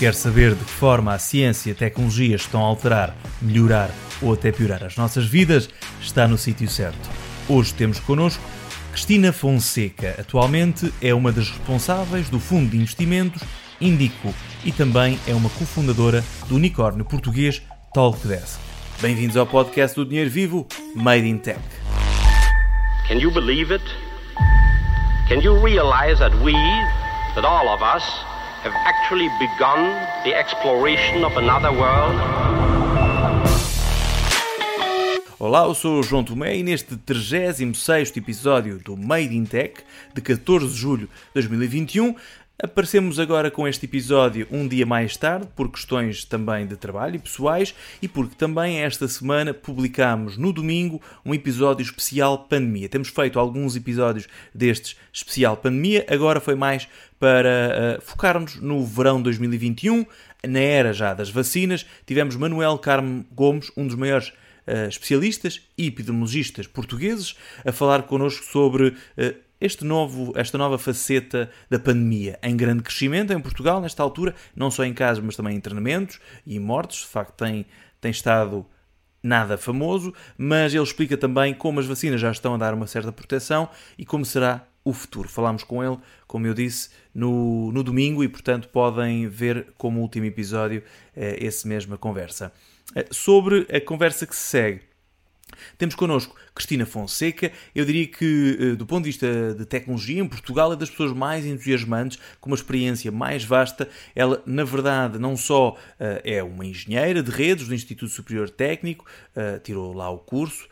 Quer saber de que forma a ciência e a tecnologia estão a alterar, melhorar ou até piorar as nossas vidas? Está no sítio certo. Hoje temos connosco Cristina Fonseca. Atualmente é uma das responsáveis do fundo de investimentos Indico e também é uma cofundadora do unicórnio português Talkdesk. Bem-vindos ao podcast do Dinheiro Vivo, Made in Tech. Can you believe it? Can you realize that we, that all of us, have actually begun the exploration of another world? Olá, eu sou o João Tomé e neste 36 episódio do Made in Tech, de 14 de julho de 2021, Aparecemos agora com este episódio um dia mais tarde, por questões também de trabalho e pessoais, e porque também esta semana publicamos no domingo um episódio especial pandemia. Temos feito alguns episódios destes especial pandemia, agora foi mais para uh, focarmos no verão 2021, na era já das vacinas. Tivemos Manuel Carmo Gomes, um dos maiores uh, especialistas e epidemiologistas portugueses, a falar connosco sobre. Uh, este novo, esta nova faceta da pandemia em grande crescimento em Portugal, nesta altura, não só em casos, mas também em treinamentos e mortes. De facto, tem, tem estado nada famoso, mas ele explica também como as vacinas já estão a dar uma certa proteção e como será o futuro. Falámos com ele, como eu disse, no, no domingo e, portanto, podem ver como último episódio eh, mesma conversa. Eh, sobre a conversa que se segue, temos connosco Cristina Fonseca, eu diria que, eh, do ponto de vista de tecnologia, em Portugal é das pessoas mais entusiasmantes, com uma experiência mais vasta. Ela, na verdade, não só uh, é uma engenheira de redes do Instituto Superior Técnico, uh, tirou lá o curso,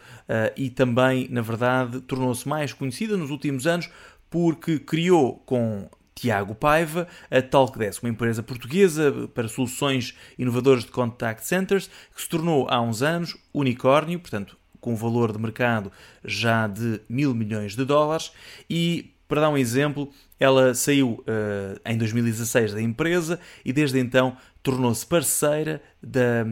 e também, na verdade, tornou-se mais conhecida nos últimos anos porque criou com Tiago Paiva, a Talkdesk, uma empresa portuguesa para soluções inovadoras de contact centers, que se tornou há uns anos unicórnio, portanto com valor de mercado já de mil milhões de dólares e para dar um exemplo, ela saiu uh, em 2016 da empresa e desde então tornou-se parceira da,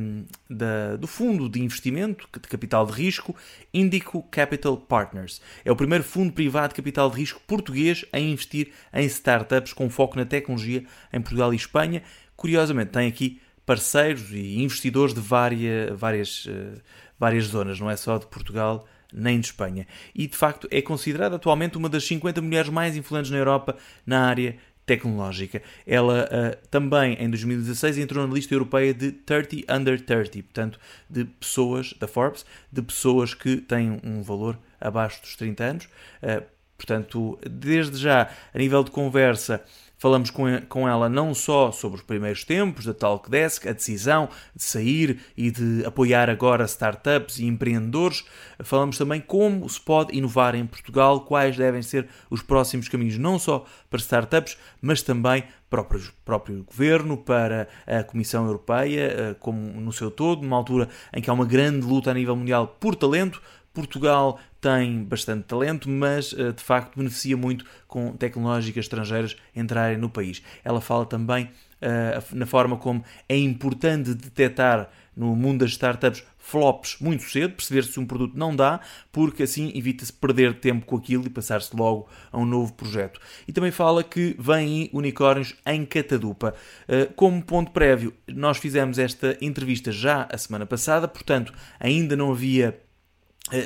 da, do fundo de investimento de capital de risco Indico Capital Partners. É o primeiro fundo privado de capital de risco português a investir em startups com foco na tecnologia em Portugal e Espanha. Curiosamente, tem aqui parceiros e investidores de várias, várias uh, várias zonas, não é só de Portugal nem de Espanha. E de facto é considerada atualmente uma das 50 mulheres mais influentes na Europa na área tecnológica. Ela uh, também em 2016 entrou na lista europeia de 30 under 30, portanto, de pessoas da Forbes, de pessoas que têm um valor abaixo dos 30 anos. Uh, portanto, desde já, a nível de conversa, Falamos com ela não só sobre os primeiros tempos da Talkdesk, a decisão de sair e de apoiar agora startups e empreendedores, falamos também como se pode inovar em Portugal, quais devem ser os próximos caminhos, não só para startups, mas também para o próprio governo, para a Comissão Europeia, eh, como no seu todo, numa altura em que há uma grande luta a nível mundial por talento, Portugal tem bastante talento, mas eh, de facto beneficia muito com tecnológicas estrangeiras entrarem no país. Ela fala também uh, na forma como é importante detectar no mundo das startups flops muito cedo, perceber se um produto não dá, porque assim evita-se perder tempo com aquilo e passar-se logo a um novo projeto. E também fala que vêm unicórnios em catadupa. Uh, como ponto prévio, nós fizemos esta entrevista já a semana passada, portanto ainda não havia eh,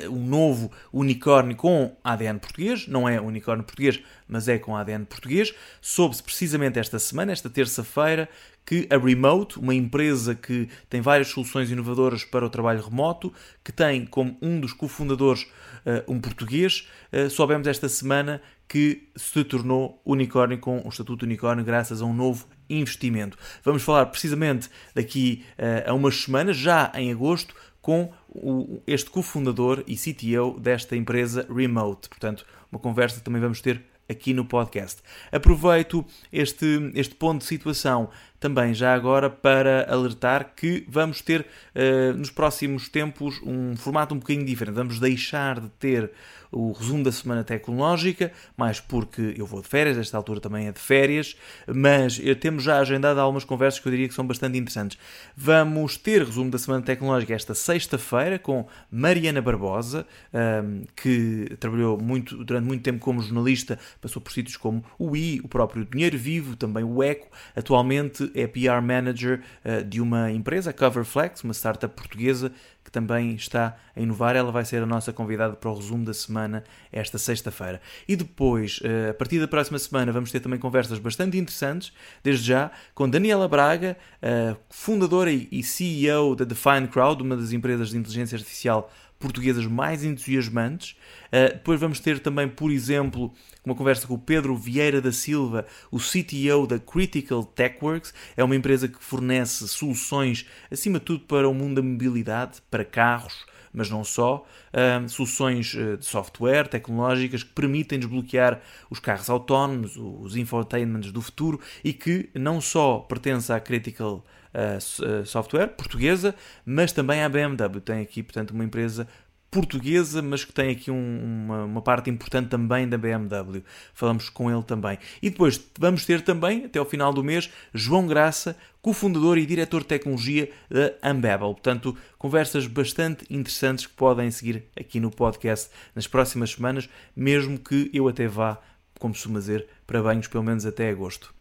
um novo unicórnio com ADN português, não é unicórnio português, mas é com ADN português. Soube-se precisamente esta semana, esta terça-feira, que a Remote, uma empresa que tem várias soluções inovadoras para o trabalho remoto, que tem como um dos cofundadores uh, um português, uh, soubemos esta semana que se tornou unicórnio com o estatuto unicórnio graças a um novo investimento. Vamos falar precisamente daqui a umas semanas, já em agosto, com o, este cofundador e CTO desta empresa Remote. Portanto, uma conversa que também vamos ter aqui no podcast. Aproveito este, este ponto de situação também já agora para alertar que vamos ter uh, nos próximos tempos um formato um bocadinho diferente. Vamos deixar de ter o resumo da semana tecnológica, mais porque eu vou de férias, esta altura também é de férias, mas temos já agendado algumas conversas que eu diria que são bastante interessantes. Vamos ter resumo da semana tecnológica esta sexta-feira com Mariana Barbosa, ehm, que trabalhou muito, durante muito tempo como jornalista, passou por sítios como o I, o próprio Dinheiro Vivo, também o Eco, atualmente é PR Manager uh, de uma empresa, Coverflex, uma startup portuguesa que também está a inovar. Ela vai ser a nossa convidada para o resumo da semana esta sexta-feira. E depois, uh, a partir da próxima semana, vamos ter também conversas bastante interessantes, desde já, com Daniela Braga, uh, fundadora e CEO da Define Crowd, uma das empresas de inteligência artificial portuguesas mais entusiasmantes. Depois vamos ter também, por exemplo, uma conversa com o Pedro Vieira da Silva, o CTO da Critical TechWorks. É uma empresa que fornece soluções, acima de tudo, para o mundo da mobilidade, para carros, mas não só, uh, soluções uh, de software tecnológicas que permitem desbloquear os carros autónomos, os infotainments do futuro e que não só pertence à Critical uh, Software portuguesa, mas também à BMW. Tem aqui, portanto, uma empresa portuguesa, mas que tem aqui um, uma, uma, parte importante também da BMW. Falamos com ele também. E depois vamos ter também, até ao final do mês, João Graça, cofundador e diretor de tecnologia da Ambable. Portanto, conversas bastante interessantes que podem seguir aqui no podcast nas próximas semanas, mesmo que eu até vá, como costuma dizer, para banhos pelo menos até agosto.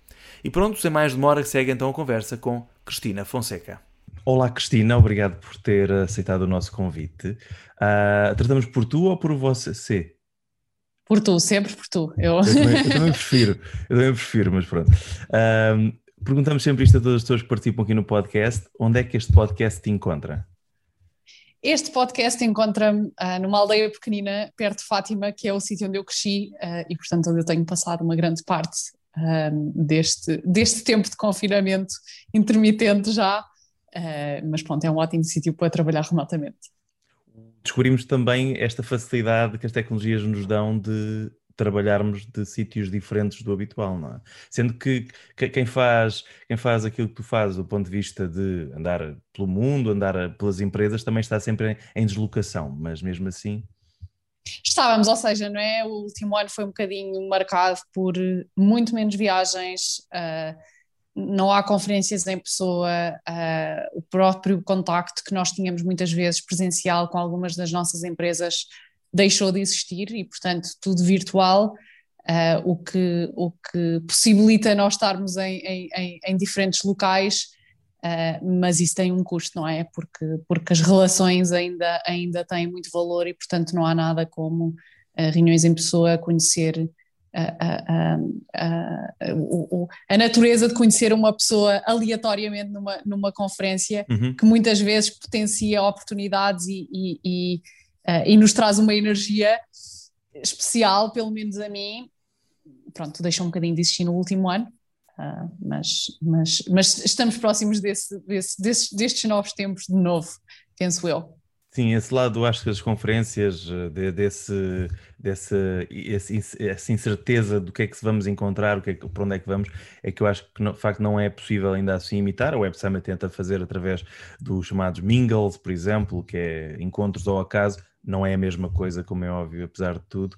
E pronto, sem mais demora, segue então a conversa com Cristina Fonseca. Olá, Cristina, obrigado por ter aceitado o nosso convite. Uh, tratamos por tu ou por você? Por tu, sempre por tu. Eu, eu, também, eu também, prefiro, eu também prefiro, mas pronto. Uh, perguntamos sempre isto a todas as pessoas que participam aqui no podcast: onde é que este podcast te encontra? Este podcast encontra-me uh, numa aldeia pequenina perto de Fátima, que é o sítio onde eu cresci e, portanto, onde eu tenho passado uma grande parte deste, deste tempo de confinamento intermitente já. Mas pronto, é um ótimo sítio para trabalhar remotamente. Descobrimos também esta facilidade que as tecnologias nos dão de trabalharmos de sítios diferentes do habitual, não é? Sendo que, quem, faz, quem faz aquilo que tu fazes do ponto de vista de andar pelo mundo, andar pelas empresas, também está sempre em, em deslocação, mas mesmo assim. Estávamos, ou seja, não é? O último ano foi um bocadinho marcado por muito menos viagens, uh, não há conferências em pessoa, uh, o próprio contacto que nós tínhamos muitas vezes presencial com algumas das nossas empresas deixou de existir e, portanto, tudo virtual, uh, o, que, o que possibilita nós estarmos em, em, em diferentes locais, uh, mas isso tem um custo, não é? Porque, porque as relações ainda, ainda têm muito valor e, portanto, não há nada como reuniões em pessoa, conhecer. A, a, a, a, natureza de conhecer uma pessoa aleatoriamente numa, numa conferência uhum. que muitas vezes potencia oportunidades e, e, e uh, e nos traz uma energia especial, pelo menos a mim. Pronto, deixou um bocadinho de existir no último ano, uh, mas, mas, mas estamos próximos desse, desse, desses, destes novos tempos de novo, penso eu. Sim, esse lado, acho que as conferências, eh, de, desse, desse, esse, essa incerteza do que é que vamos encontrar, o que é que, para onde é que vamos, é que eu acho que, de facto, não é possível ainda assim imitar. A Web Summit tenta fazer através dos chamados mingles, por exemplo, que é encontros ao acaso, não é a mesma coisa, como é óbvio, apesar de tudo.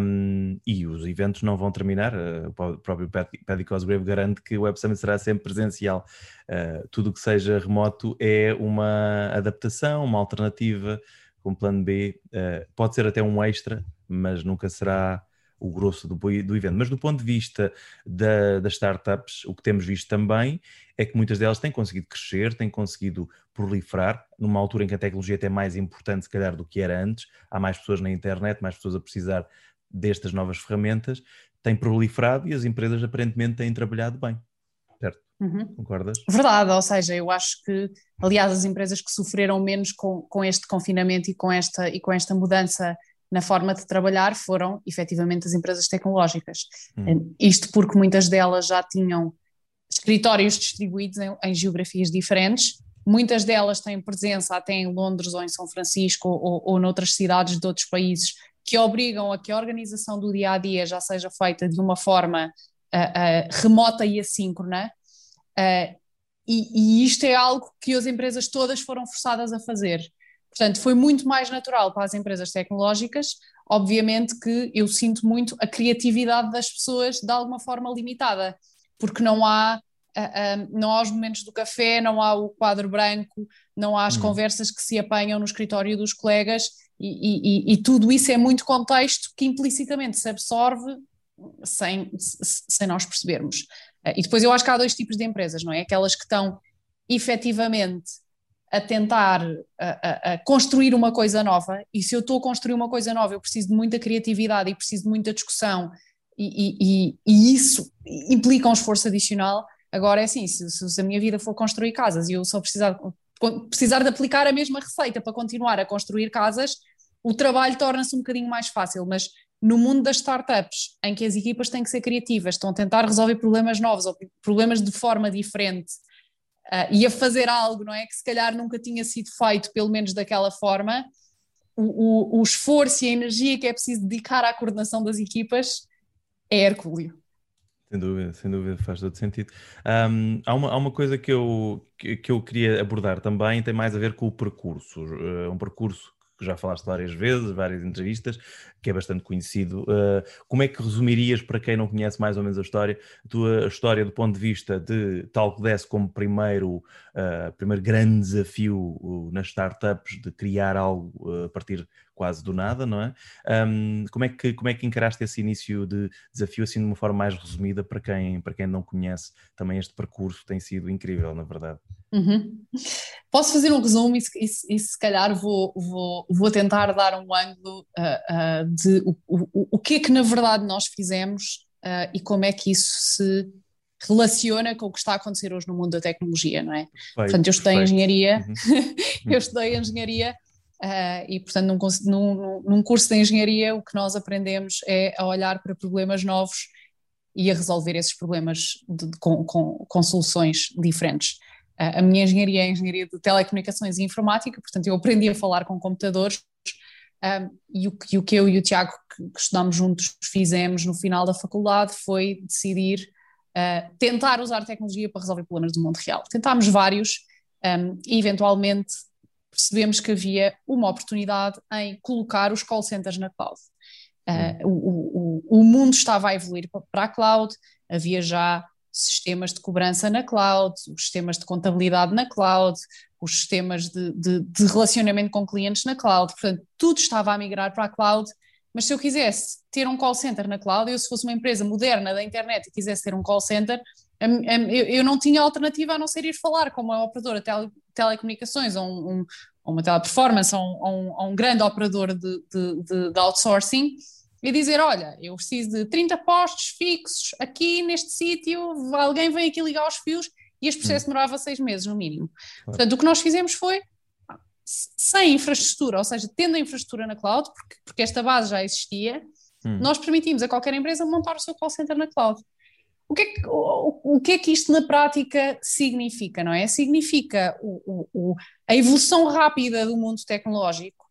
Um, e os eventos não vão terminar. Uh, o próprio Paddy Cosgrave garante que o Web Summit será sempre presencial. Uh, tudo que seja remoto é uma adaptação, uma alternativa, com plano B. Uh, pode ser até um extra, mas nunca será o grosso do, do evento. Mas do ponto de vista da, das startups, o que temos visto também é que muitas delas têm conseguido crescer, têm conseguido proliferar, numa altura em que a tecnologia é até mais importante, se calhar, do que era antes. Há mais pessoas na internet, mais pessoas a precisar destas novas ferramentas, tem proliferado e as empresas aparentemente têm trabalhado bem. Certo? Uhum. Concordas? Verdade, ou seja, eu acho que, aliás, as empresas que sofreram menos com, com este confinamento e com esta, e com esta mudança na forma de trabalhar foram efetivamente as empresas tecnológicas. Hum. Isto porque muitas delas já tinham escritórios distribuídos em, em, geografias diferentes, muitas delas têm presença até em Londres ou em São Francisco ou, ou noutras cidades de outros países que obrigam a que a organização do dia a dia já seja feita de uma forma uh, uh, remota e assíncrona. Uh, e, e isto é algo que as empresas todas foram forçadas a fazer. Portanto, foi muito mais natural para as empresas tecnológicas. Obviamente que eu sinto muito a criatividade das pessoas de alguma forma limitada, porque não há, uh, uh, não há os momentos do café, não há o quadro branco, não há as hum. conversas que se apanham no escritório dos colegas, e, e, e, tudo isso é muito contexto que implicitamente se absorve sem, sem nós percebermos. e depois eu acho que há dois tipos de empresas, não é? Aquelas que estão efetivamente a tentar a, a, a, construir uma coisa nova, e se eu estou a construir uma coisa nova, eu preciso de muita criatividade e preciso de muita discussão, e, e, e isso implica um esforço adicional. Agora é assim: se, se, a minha vida for construir casas e eu só precisar, precisar de aplicar a mesma receita para continuar a construir casas, o trabalho torna-se um bocadinho mais fácil, mas no mundo das startups, em que as equipas têm que ser criativas, estão a tentar resolver problemas novos ou problemas de forma diferente, uh, e a fazer algo, não é? Que se calhar nunca tinha sido feito, pelo menos daquela forma, o, o, o esforço e a energia que é preciso dedicar à coordenação das equipas é hercúleo. Sem dúvida, sem dúvida, faz todo sentido. Um, há, uma, há uma coisa que eu, que, que, eu queria abordar também, tem mais a ver com o percurso. Uh, um percurso que já falaste várias vezes, várias entrevistas, que é bastante conhecido. Uh, como é que resumirias, para quem não conhece mais ou menos a história, a tua história do ponto de vista de tal que desse como primeiro, uh, primeiro grande desafio nas startups de criar algo a partir quase do nada, não é? Um, como, é que, como é que encaraste esse início de desafio assim de uma forma mais resumida para quem, para quem não conhece também este percurso tem sido incrível, na verdade. Uhum. Posso fazer um resumo e, e, e, se calhar vou, vou, vou tentar dar um ângulo uh, uh, de o, o, o que é que na verdade nós fizemos uh, e como é que isso se relaciona com o que está a acontecer hoje no mundo da tecnologia, não é? Perfeito, Portanto, eu estudei perfeito. engenharia, uhum. eu estudei engenharia Uh, e, portanto, num, num, num, curso de engenharia, o que nós aprendemos é a olhar para problemas novos e a resolver esses problemas de, de, com, com, com, soluções diferentes. Uh, a minha engenharia é engenharia de telecomunicações e informática, portanto, eu aprendi a falar com computadores. Um, e, o, e, o, que eu e o Tiago, que, que estudámos juntos, fizemos no final da faculdade foi decidir uh, tentar usar tecnologia para resolver problemas do mundo real. Tentámos vários um, e, eventualmente, percebemos que havia uma oportunidade em colocar os call centers na cloud. Uh, o, o, o, mundo estava a evoluir para a cloud, havia já sistemas de cobrança na cloud, os sistemas de contabilidade na cloud, os sistemas de, de, de, relacionamento com clientes na cloud, portanto, tudo estava a migrar para a cloud. Mas se eu quisesse ter um call center na cloud, eu se fosse uma empresa moderna da internet e quisesse ter um call center, eu não tinha alternativa a não ser ir falar com uma operadora de telecomunicações ou, um, um, uma teleperformance ou um, um, um grande operador de, de, de, de, outsourcing e dizer, olha, eu preciso de 30 postos fixos aqui neste sítio, alguém vem aqui ligar os fios e este processo hum. demorava seis meses no mínimo. Portanto, o que nós fizemos foi sem infraestrutura, ou seja, tendo a infraestrutura na cloud, porque, porque esta base já existia, hum. nós permitimos a qualquer empresa montar o seu call center na cloud. O que, é que, o, o que é que isto na prática significa, não é? Significa o, o, a evolução rápida do mundo tecnológico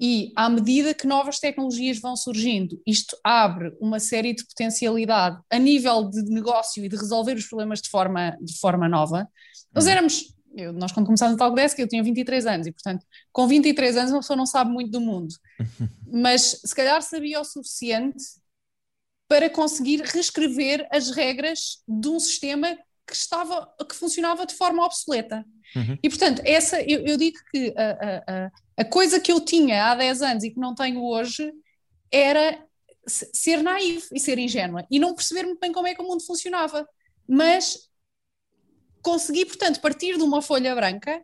e à medida que novas tecnologias vão surgindo, isto abre uma série de potencialidade a nível de negócio e de resolver os problemas de forma, de forma nova. Nós uhum. éramos, eu, nós quando começámos no Talkdesk eu tinha 23 anos e portanto com 23 anos uma pessoa não sabe muito do mundo, mas se calhar sabia o suficiente para conseguir reescrever as regras de um sistema que estava que funcionava de forma obsoleta. Uhum. E portanto, essa eu, eu digo que a, a, a, coisa que eu tinha há 10 anos e que não tenho hoje era ser naivo e ser ingênua e não perceber muito bem como é que o mundo funcionava. Mas consegui, portanto, partir de uma folha branca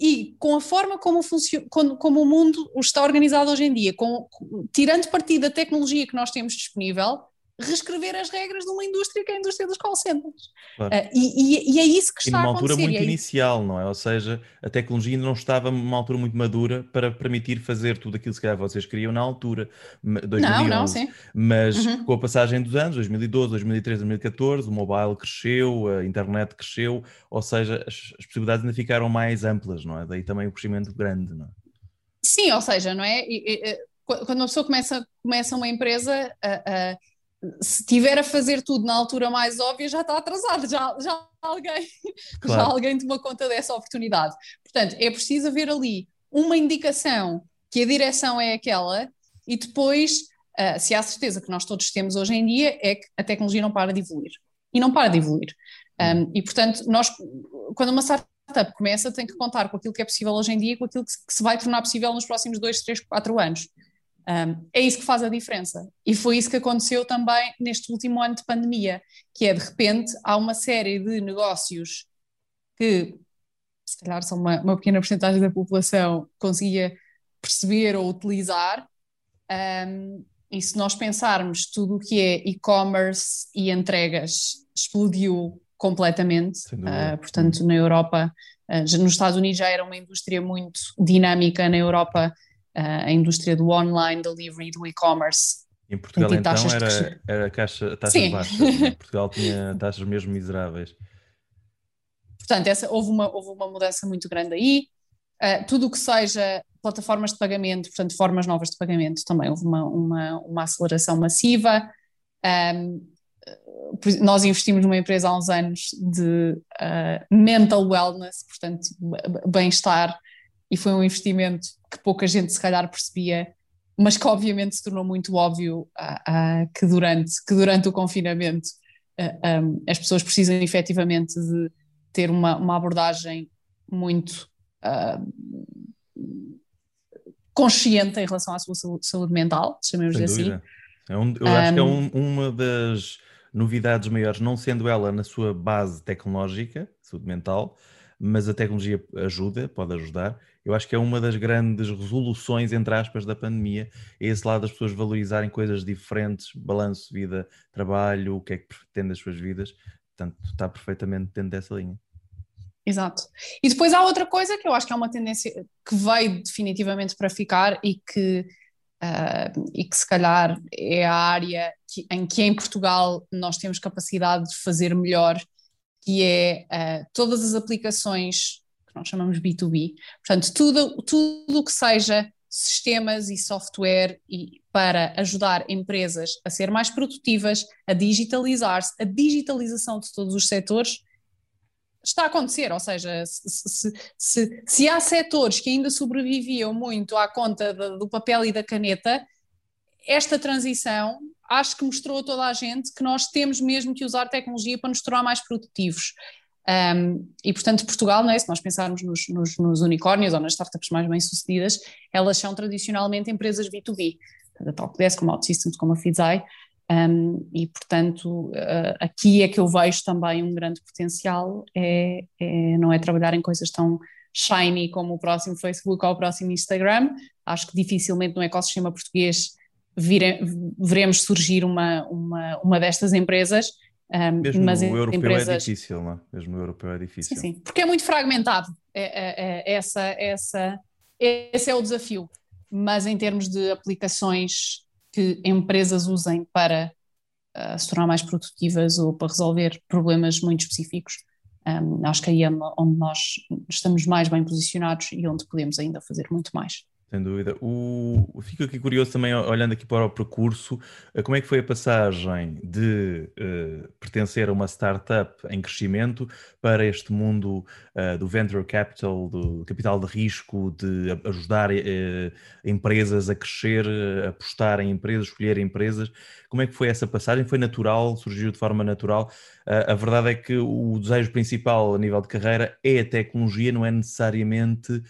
e com a forma como, como, como o mundo está organizado hoje em dia, com, tirando partido da tecnologia que nós temos disponível, reescrever as regras de uma indústria que é a indústria dos call centers. Claro. Uh, e, e, e, é isso que está a acontecer. numa altura muito é inicial, não é? Ou seja, a tecnologia ainda não estava numa altura muito madura para permitir fazer tudo aquilo que calhar vocês queriam na altura, 2011. Não, não, sim. Mas uhum. com a passagem dos anos, 2012, 2013, 2014, o mobile cresceu, a internet cresceu, ou seja, as, as possibilidades ainda ficaram mais amplas, não é? Daí também o crescimento grande, não é? Sim, ou seja, não é? quando uma pessoa começa, começa uma empresa, uh, se tiver a fazer tudo na altura mais óbvia, já está atrasado, já, já, alguém, claro. já alguém tomou conta dessa oportunidade. Portanto, é preciso haver ali uma indicação que a direção é aquela e depois, uh, se há certeza que nós todos temos hoje em dia, é que a tecnologia não para de evoluir. E não para de evoluir. Um, e, portanto, nós, quando uma startup começa, tem que contar com aquilo que é possível hoje em dia e com aquilo que se vai tornar possível nos próximos 2, 3, 4 anos. Um, é isso que faz a diferença. E foi isso que aconteceu também neste último ano de pandemia, que é de repente há uma série de negócios que se calhar só uma, uma pequena porcentagem da população conseguia perceber ou utilizar. Um, e se nós pensarmos tudo o que é e-commerce e entregas explodiu completamente. Uh, portanto, na Europa, uh, nos Estados Unidos já era uma indústria muito dinâmica, na Europa a indústria do online delivery, do e-commerce. Em Portugal então era, era caixa, taxas Sim. baixas, né? Portugal tinha taxas mesmo miseráveis. Portanto, essa, houve, uma, houve uma mudança muito grande aí. tudo o que seja plataformas de pagamento, portanto, formas novas de pagamento, também houve uma, uma, uma aceleração massiva. Um, nós investimos numa empresa há uns anos de uh, mental wellness, portanto, bem-estar, e foi um investimento que pouca gente se calhar percebia, mas que obviamente se tornou muito óbvio uh, que, durante, que durante o confinamento as pessoas precisam efetivamente de ter uma, uma abordagem muito consciente em relação à sua saúde, mental, chamemos-lhe assim. É um, eu um, acho que é um, uma das novidades maiores, não sendo ela na sua base tecnológica, saúde mental, mas a tecnologia ajuda, pode ajudar. Eu acho que é uma das grandes resoluções, entre aspas, da pandemia, é esse lado das pessoas valorizarem coisas diferentes, balanço, vida, trabalho, o que é que pretende as suas vidas. Portanto, está perfeitamente dentro dessa linha. Exato. E depois há outra coisa que eu acho que é uma tendência que veio definitivamente para ficar e que uh, e que se calhar é a área que, em que em Portugal nós temos capacidade de fazer melhor, que é uh, todas as aplicações que nós chamamos B2B, portanto, tudo o tudo que seja sistemas e software e para ajudar empresas a ser mais produtivas, a digitalizar-se, a digitalização de todos os setores está a acontecer, ou seja, se, se, se, há setores que ainda sobreviviam muito à conta de, do papel e da caneta, esta transição acho que mostrou a toda a gente que nós temos mesmo que usar tecnologia para nos tornar mais produtivos. Um, e portanto, Portugal, não é? se nós pensarmos nos, nos, nos, unicórnios ou nas startups mais bem-sucedidas, elas são tradicionalmente empresas B2B, a Talkdesk, como a OutSystems, como a Fidzai, um, e, portanto, uh, aqui é que eu vejo também um grande potencial, é, é, não é trabalhar em coisas tão shiny como o próximo Facebook ou o próximo Instagram, acho que dificilmente no ecossistema português vire, veremos surgir uma, uma, uma destas empresas, um, Mesmo mas o europeu é empresas... é difícil, não é? Mesmo o europeu é difícil. Sim, sim, porque é muito fragmentado, é, é, é, essa, essa, esse é o desafio, mas em termos de aplicações que empresas usem para uh, se tornar mais produtivas ou para resolver problemas muito específicos. Um, acho que aí é onde nós estamos mais bem posicionados e onde podemos ainda fazer muito mais. Sem dúvida. O, fico aqui curioso também, olhando aqui para o percurso, eh, como é que foi a passagem de uh, pertencer a uma startup em crescimento para este mundo uh, do venture capital, do capital de risco, de ajudar uh, empresas a crescer, apostar em empresas, escolher empresas. Como é que foi essa passagem? Foi natural? Surgiu de forma natural? a verdade é que o desejo principal a nível de carreira é a tecnologia, não é necessariamente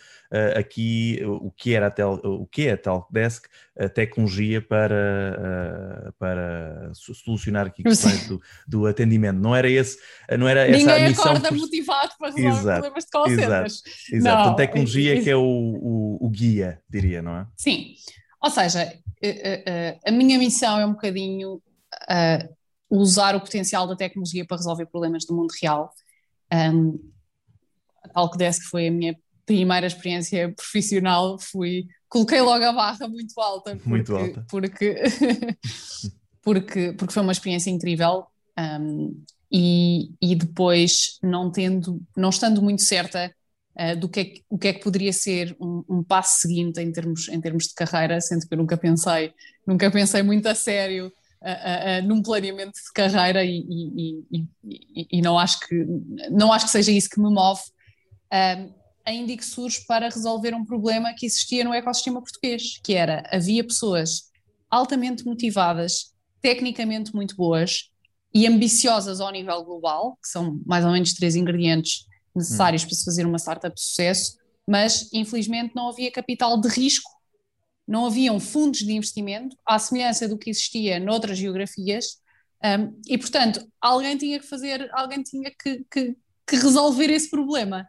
aqui o que era tel, o que é a Talkdesk, a tecnologia para, uh, para solucionar aqui questões do, do, atendimento. Não era esse, não era essa Ninguém a missão. acorda por... motivado para resolver exato, problemas de call Exato, exato. Não, a tecnologia é, que é o, o, o, guia, diria, não é? Sim. Ou seja, eh, eh, a minha missão é um bocadinho usar o potencial da tecnologia para resolver problemas do mundo real. Um, a Talkdesk foi a minha primeira experiência profissional fui coloquei logo a barra muito alta porque, muito alta. porque porque porque foi uma experiência incrível um, e, e depois não tendo não estando muito certa uh, do que é que, o que é que poderia ser um, um, passo seguinte em termos em termos de carreira sendo que eu nunca pensei nunca pensei muito a sério uh, uh, num planeamento de carreira e, e, e, e, não acho que não acho que seja isso que me move. Um, a Indic surge para resolver um problema que existia no ecossistema português, que era, havia pessoas altamente motivadas, tecnicamente muito boas e ambiciosas ao nível global, que são mais ou menos três ingredientes necessários hum. para se fazer uma startup de sucesso, mas infelizmente não havia capital de risco não haviam fundos de investimento, à semelhança do que existia noutras geografias, um, e portanto alguém tinha que fazer, alguém tinha que, que, que resolver esse problema.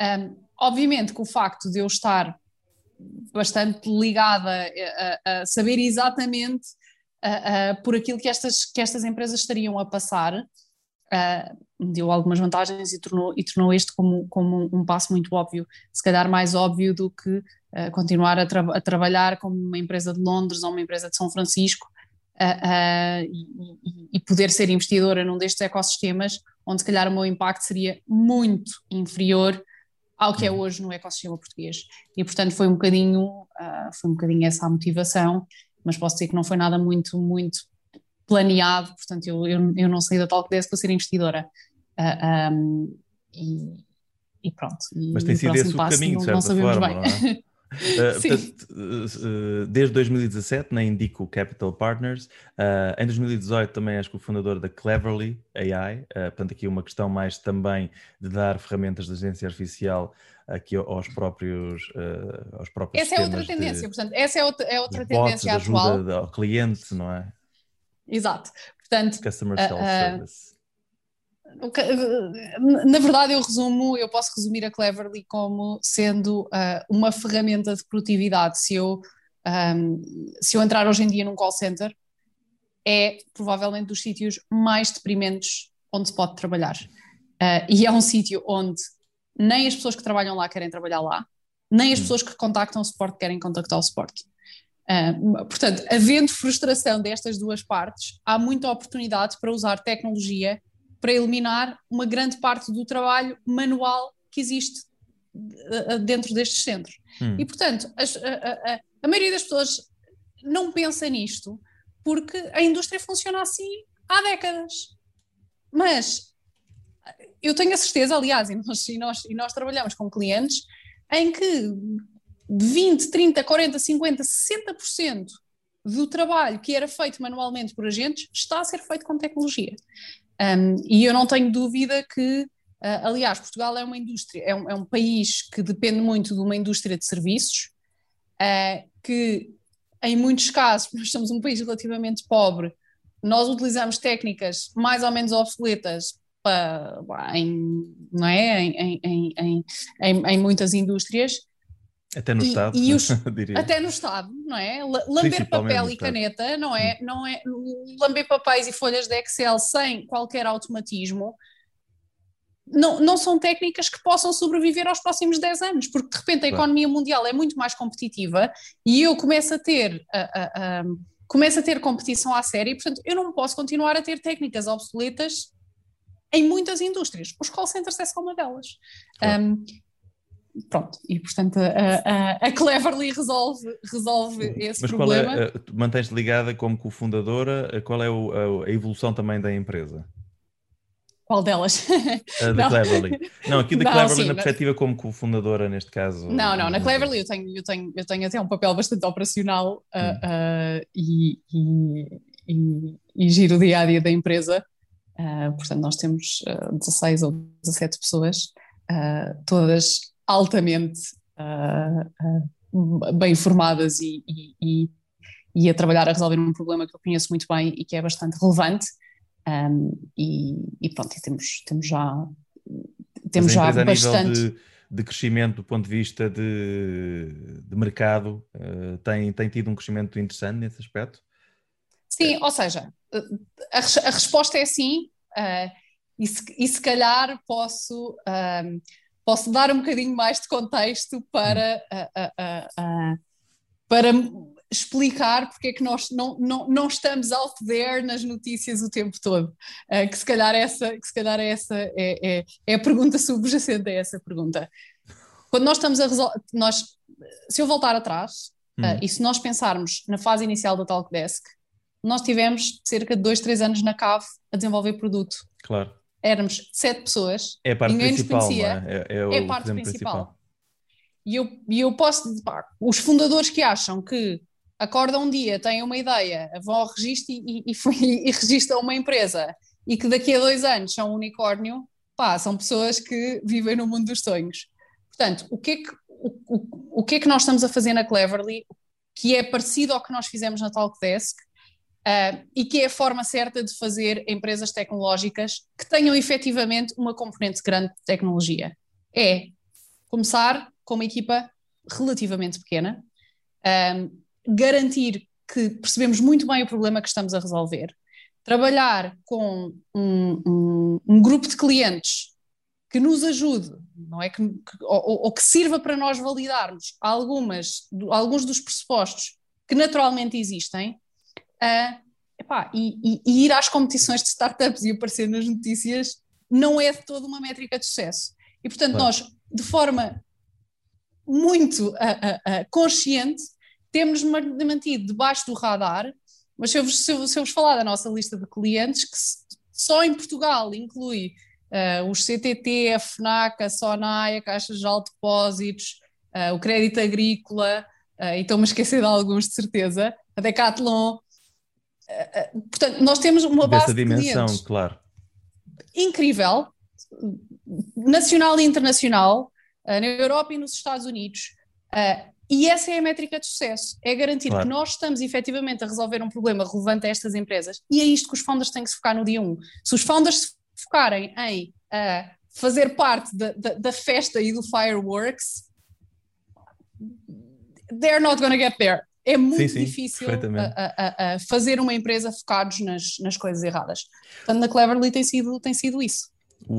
Um, obviamente que o facto de eu estar bastante ligada a, a saber exatamente por aquilo que estas, que estas empresas estariam a passar, uh, deu algumas vantagens e tornou, e tornou este como, como um passo muito óbvio, se calhar mais óbvio do que uh, continuar a, tra a, trabalhar como uma empresa de Londres ou uma empresa de São Francisco uh, e, e, poder ser investidora num destes ecossistemas, onde se calhar o meu impacto seria muito inferior ao que é hoje no ecossistema português. E portanto foi um bocadinho, foi um bocadinho essa a motivação, mas posso dizer que não foi nada muito, muito planeado, portanto eu, eu, eu não saí da tal que desse para ser investidora. Uh, ah, um, e, e, pronto. E Mas tem sido esse o caminho, de certa forma, bem. não é? Uh, portanto, uh, desde 2017 na Indico Capital Partners, uh, em 2018 também és cofundador da Cleverly AI, portanto aqui uma questão mais também de dar ferramentas de agência artificial aqui aos próprios, aos próprios Essa é outra tendência, de, portanto, essa é outra, é outra tendência bots, atual. ajuda ao cliente, não é? Exato, portanto... Customer Self-Service na verdade, eu resumo, eu posso resumir a Cleverly como sendo uh, uma ferramenta de produtividade. Se eu, um, se eu entrar hoje em dia num call center, é provavelmente dos sítios mais deprimentes onde se pode trabalhar. Uh, e é um sítio onde nem as pessoas que trabalham lá querem trabalhar lá, nem as hum. pessoas que contactam o suporte querem contactar o suporte. Uh, portanto, havendo frustração destas duas partes, há muita oportunidade para usar tecnologia para eliminar uma grande parte do trabalho manual que existe eh, eh, dentro destes centros. Hum. E, portanto, as, a, a, a, maioria das pessoas não pensa nisto porque a indústria funciona assim há décadas. Mas eu tenho a certeza, aliás, e nós, e nós, e nós trabalhamos com clientes em que 20, 30, 40, 50, 60% do trabalho que era feito manualmente por agentes está a ser feito com tecnologia. Um, e eu não tenho dúvida que, uh, aliás, Portugal é uma indústria, é um, é um, país que depende muito de uma indústria de serviços, uh, que em muitos casos, nós somos um país relativamente pobre, nós utilizamos técnicas mais ou menos obsoletas para, em, não é? em, em, em, em muitas indústrias até no e, Estado, e os, até no Estado, não é? Lamber papel e caneta, não é? Não é? Lamber papéis e folhas de Excel sem qualquer automatismo não, não são técnicas que possam sobreviver aos próximos 10 anos, porque de repente a claro. economia mundial é muito mais competitiva e eu começo a ter a, a, a, começo a ter competição à série portanto eu não posso continuar a ter técnicas obsoletas em muitas indústrias. Os call centers é só uma delas. Claro. Um, pronto, e portanto a, a, a Cleverly resolve, resolve esse Mas problema. Mas qual é, mantens-te ligada como cofundadora, qual é o, a, a, evolução também da empresa? Qual delas? A da Cleverly. Não, aqui da não, Cleverly sim, na perspectiva como cofundadora neste caso. Não, não, na Cleverly eu tenho, eu tenho, eu tenho até um papel bastante operacional uh, uh, e, e, e, e, giro o dia-a-dia -dia da empresa. Uh, portanto, nós temos 16 ou 17 pessoas, todas altamente uh, uh, bem formadas e, e, e, a trabalhar a resolver um problema que eu conheço muito bem e que é bastante relevante. Um, e, e, pronto, temos, temos já, temos já bastante. De, de, crescimento do ponto de vista de, de mercado, uh, tem, tem tido um crescimento interessante nesse aspecto? Sim, ou seja, a, a resposta é sim, uh, e, se, e se calhar posso posso dar um bocadinho mais de contexto para, uh, uh, uh, para explicar porque é que nós não, não, não estamos out there nas notícias o tempo todo. que se calhar essa, que se calhar essa é, é, é a pergunta subjacente a essa pergunta. Quando nós estamos a resolver, se eu voltar atrás, hum. e se nós pensarmos na fase inicial da Talkdesk, nós tivemos cerca de dois, três anos na CAV a desenvolver produto. Claro éramos sete pessoas, é ninguém nos conhecia, é? É, é, é, a parte principal. principal. E eu, e eu posso, pá, os fundadores que acham que acordam um dia, têm uma ideia, vão ao registro e, e, e, e registram uma empresa e que daqui a dois anos são um unicórnio, pá, são pessoas que vivem no mundo dos sonhos. Portanto, o que é que, o, o, o que, é que nós estamos a fazer na Cleverly? que é parecido ao que nós fizemos na Talkdesk uh, e que é a forma certa de fazer empresas tecnológicas que tenham efetivamente uma componente grande de tecnologia. É começar com uma equipa relativamente pequena, um, garantir que percebemos muito bem o problema que estamos a resolver, trabalhar com um, um, um grupo de clientes que nos ajude, não é que, que ou, ou, que sirva para nós validarmos algumas, alguns dos pressupostos que naturalmente existem, uh, epá, e, e, e, ir às competições de startups e aparecer nas notícias não é de toda uma métrica de sucesso. E portanto, claro. nós, de forma muito uh, uh, consciente, temos mantido debaixo do radar, mas se eu, vos, se, eu, se eu vos falar da nossa lista de clientes, que só em Portugal inclui os CTT, a FNAC, a SONAI, a Caixa de Depósitos, o Crédito Agrícola, uh, e estou-me a esquecer de alguns de certeza, a Decathlon. Portanto, nós temos uma base Dessa dimensão, de claro. incrível, nacional e internacional, na Europa e nos Estados Unidos. E essa é a métrica de sucesso, é garantir claro. que nós estamos efetivamente a resolver um problema relevante a estas empresas. E é isto que os founders têm que se focar no dia 1. Se os founders se focarem em uh, fazer parte da, da, da, festa e do fireworks, they're not gonna get there. É muito sim, sim, difícil a, a, a, fazer uma empresa focados nas, nas coisas erradas. Portanto, na Cleverly tem sido, tem sido isso.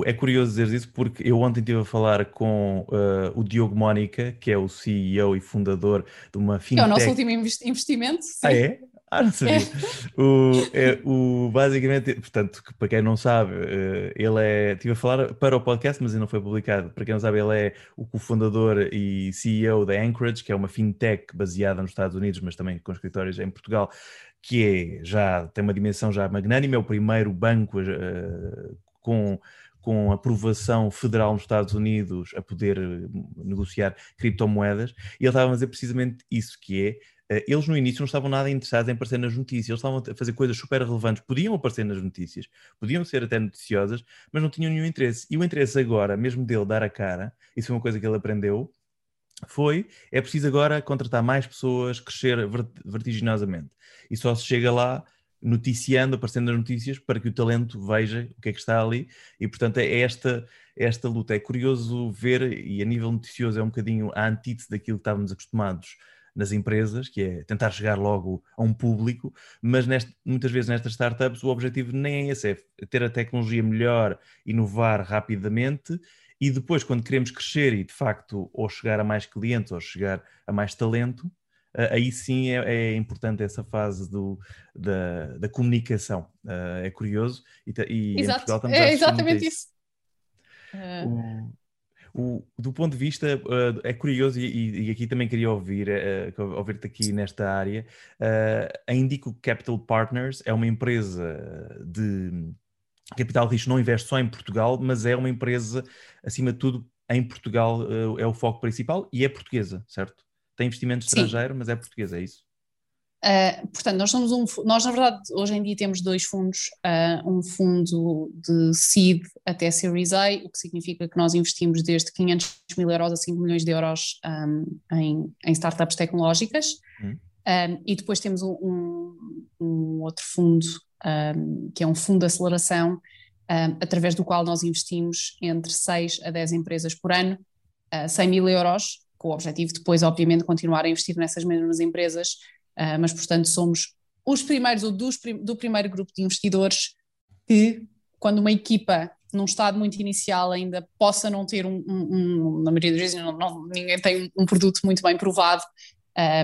É curioso dizer isso porque eu ontem estive a falar com uh, o Diogo Mónica, que é o CEO e fundador de uma fintech. É o nosso último investimento. Sim. Ah, é? Ah, não sabia. É. O, é, o, basicamente, portanto, para quem não sabe, uh, ele é. Estive a falar para o podcast, mas ainda não foi publicado. Para quem não sabe, ele é o cofundador e CEO da Anchorage, que é uma fintech baseada nos Estados Unidos, mas também com escritórios em Portugal, que é já tem uma dimensão já magnânima, é o primeiro banco uh, com com aprovação federal nos Estados Unidos a poder eh, negociar criptomoedas, e ele estava a dizer precisamente isso, que é, eh, eles no início não estavam nada interessados em aparecer nas notícias, eles estavam a fazer coisas super relevantes, podiam aparecer nas notícias, podiam ser até noticiosas, mas não tinham nenhum interesse. E o interesse agora, mesmo dele dar a cara, isso foi uma coisa que ele aprendeu, foi, é preciso agora contratar mais pessoas, crescer vertiginosamente. E só se chega lá noticiando, aparecendo nas notícias, para que o talento veja o que é que está ali. E, portanto, é esta, esta luta. É curioso ver, e a nível noticioso é um bocadinho a antítese daquilo que estávamos acostumados nas empresas, que é tentar chegar logo a um público, mas neste, muitas vezes nestas startups o objetivo nem é esse, é ter a tecnologia melhor, inovar rapidamente e depois, quando queremos crescer e de facto ou chegar a mais clientes ou chegar a mais talento, aí sim é, é, importante essa fase do, da, da comunicação. Uh, é curioso e, e Exato. em Portugal estamos é exatamente isso. Uh... O, o, do ponto de vista, uh, é curioso e, e, aqui também queria ouvir, ouvir-te aqui nesta área, a Indico Capital Partners é uma empresa de capital risco, não investe só em Portugal, mas é uma empresa, acima de tudo, em Portugal é o foco principal e é portuguesa, certo? tem investimento estrangeiro, Sim. mas é português, é isso? Uh, portanto, nós somos um, nós na verdade hoje em dia temos dois fundos, uh, um fundo de seed até Series A, o que significa que nós investimos desde 500 mil euros a 5 milhões de euros um, em, em, startups tecnológicas, hum. um, e depois temos um, um, outro fundo que é um fundo de aceleração, através do qual nós investimos entre 6 a 10 empresas por ano, uh, 100 mil euros, com o objetivo depois, obviamente, continuar a investir nessas mesmas empresas, uh, mas, portanto, somos os primeiros ou dos, do primeiro grupo de investidores que, quando uma equipa num estado muito inicial ainda possa não ter um, um, um na maioria das vezes não, não, ninguém tem um produto muito bem provado,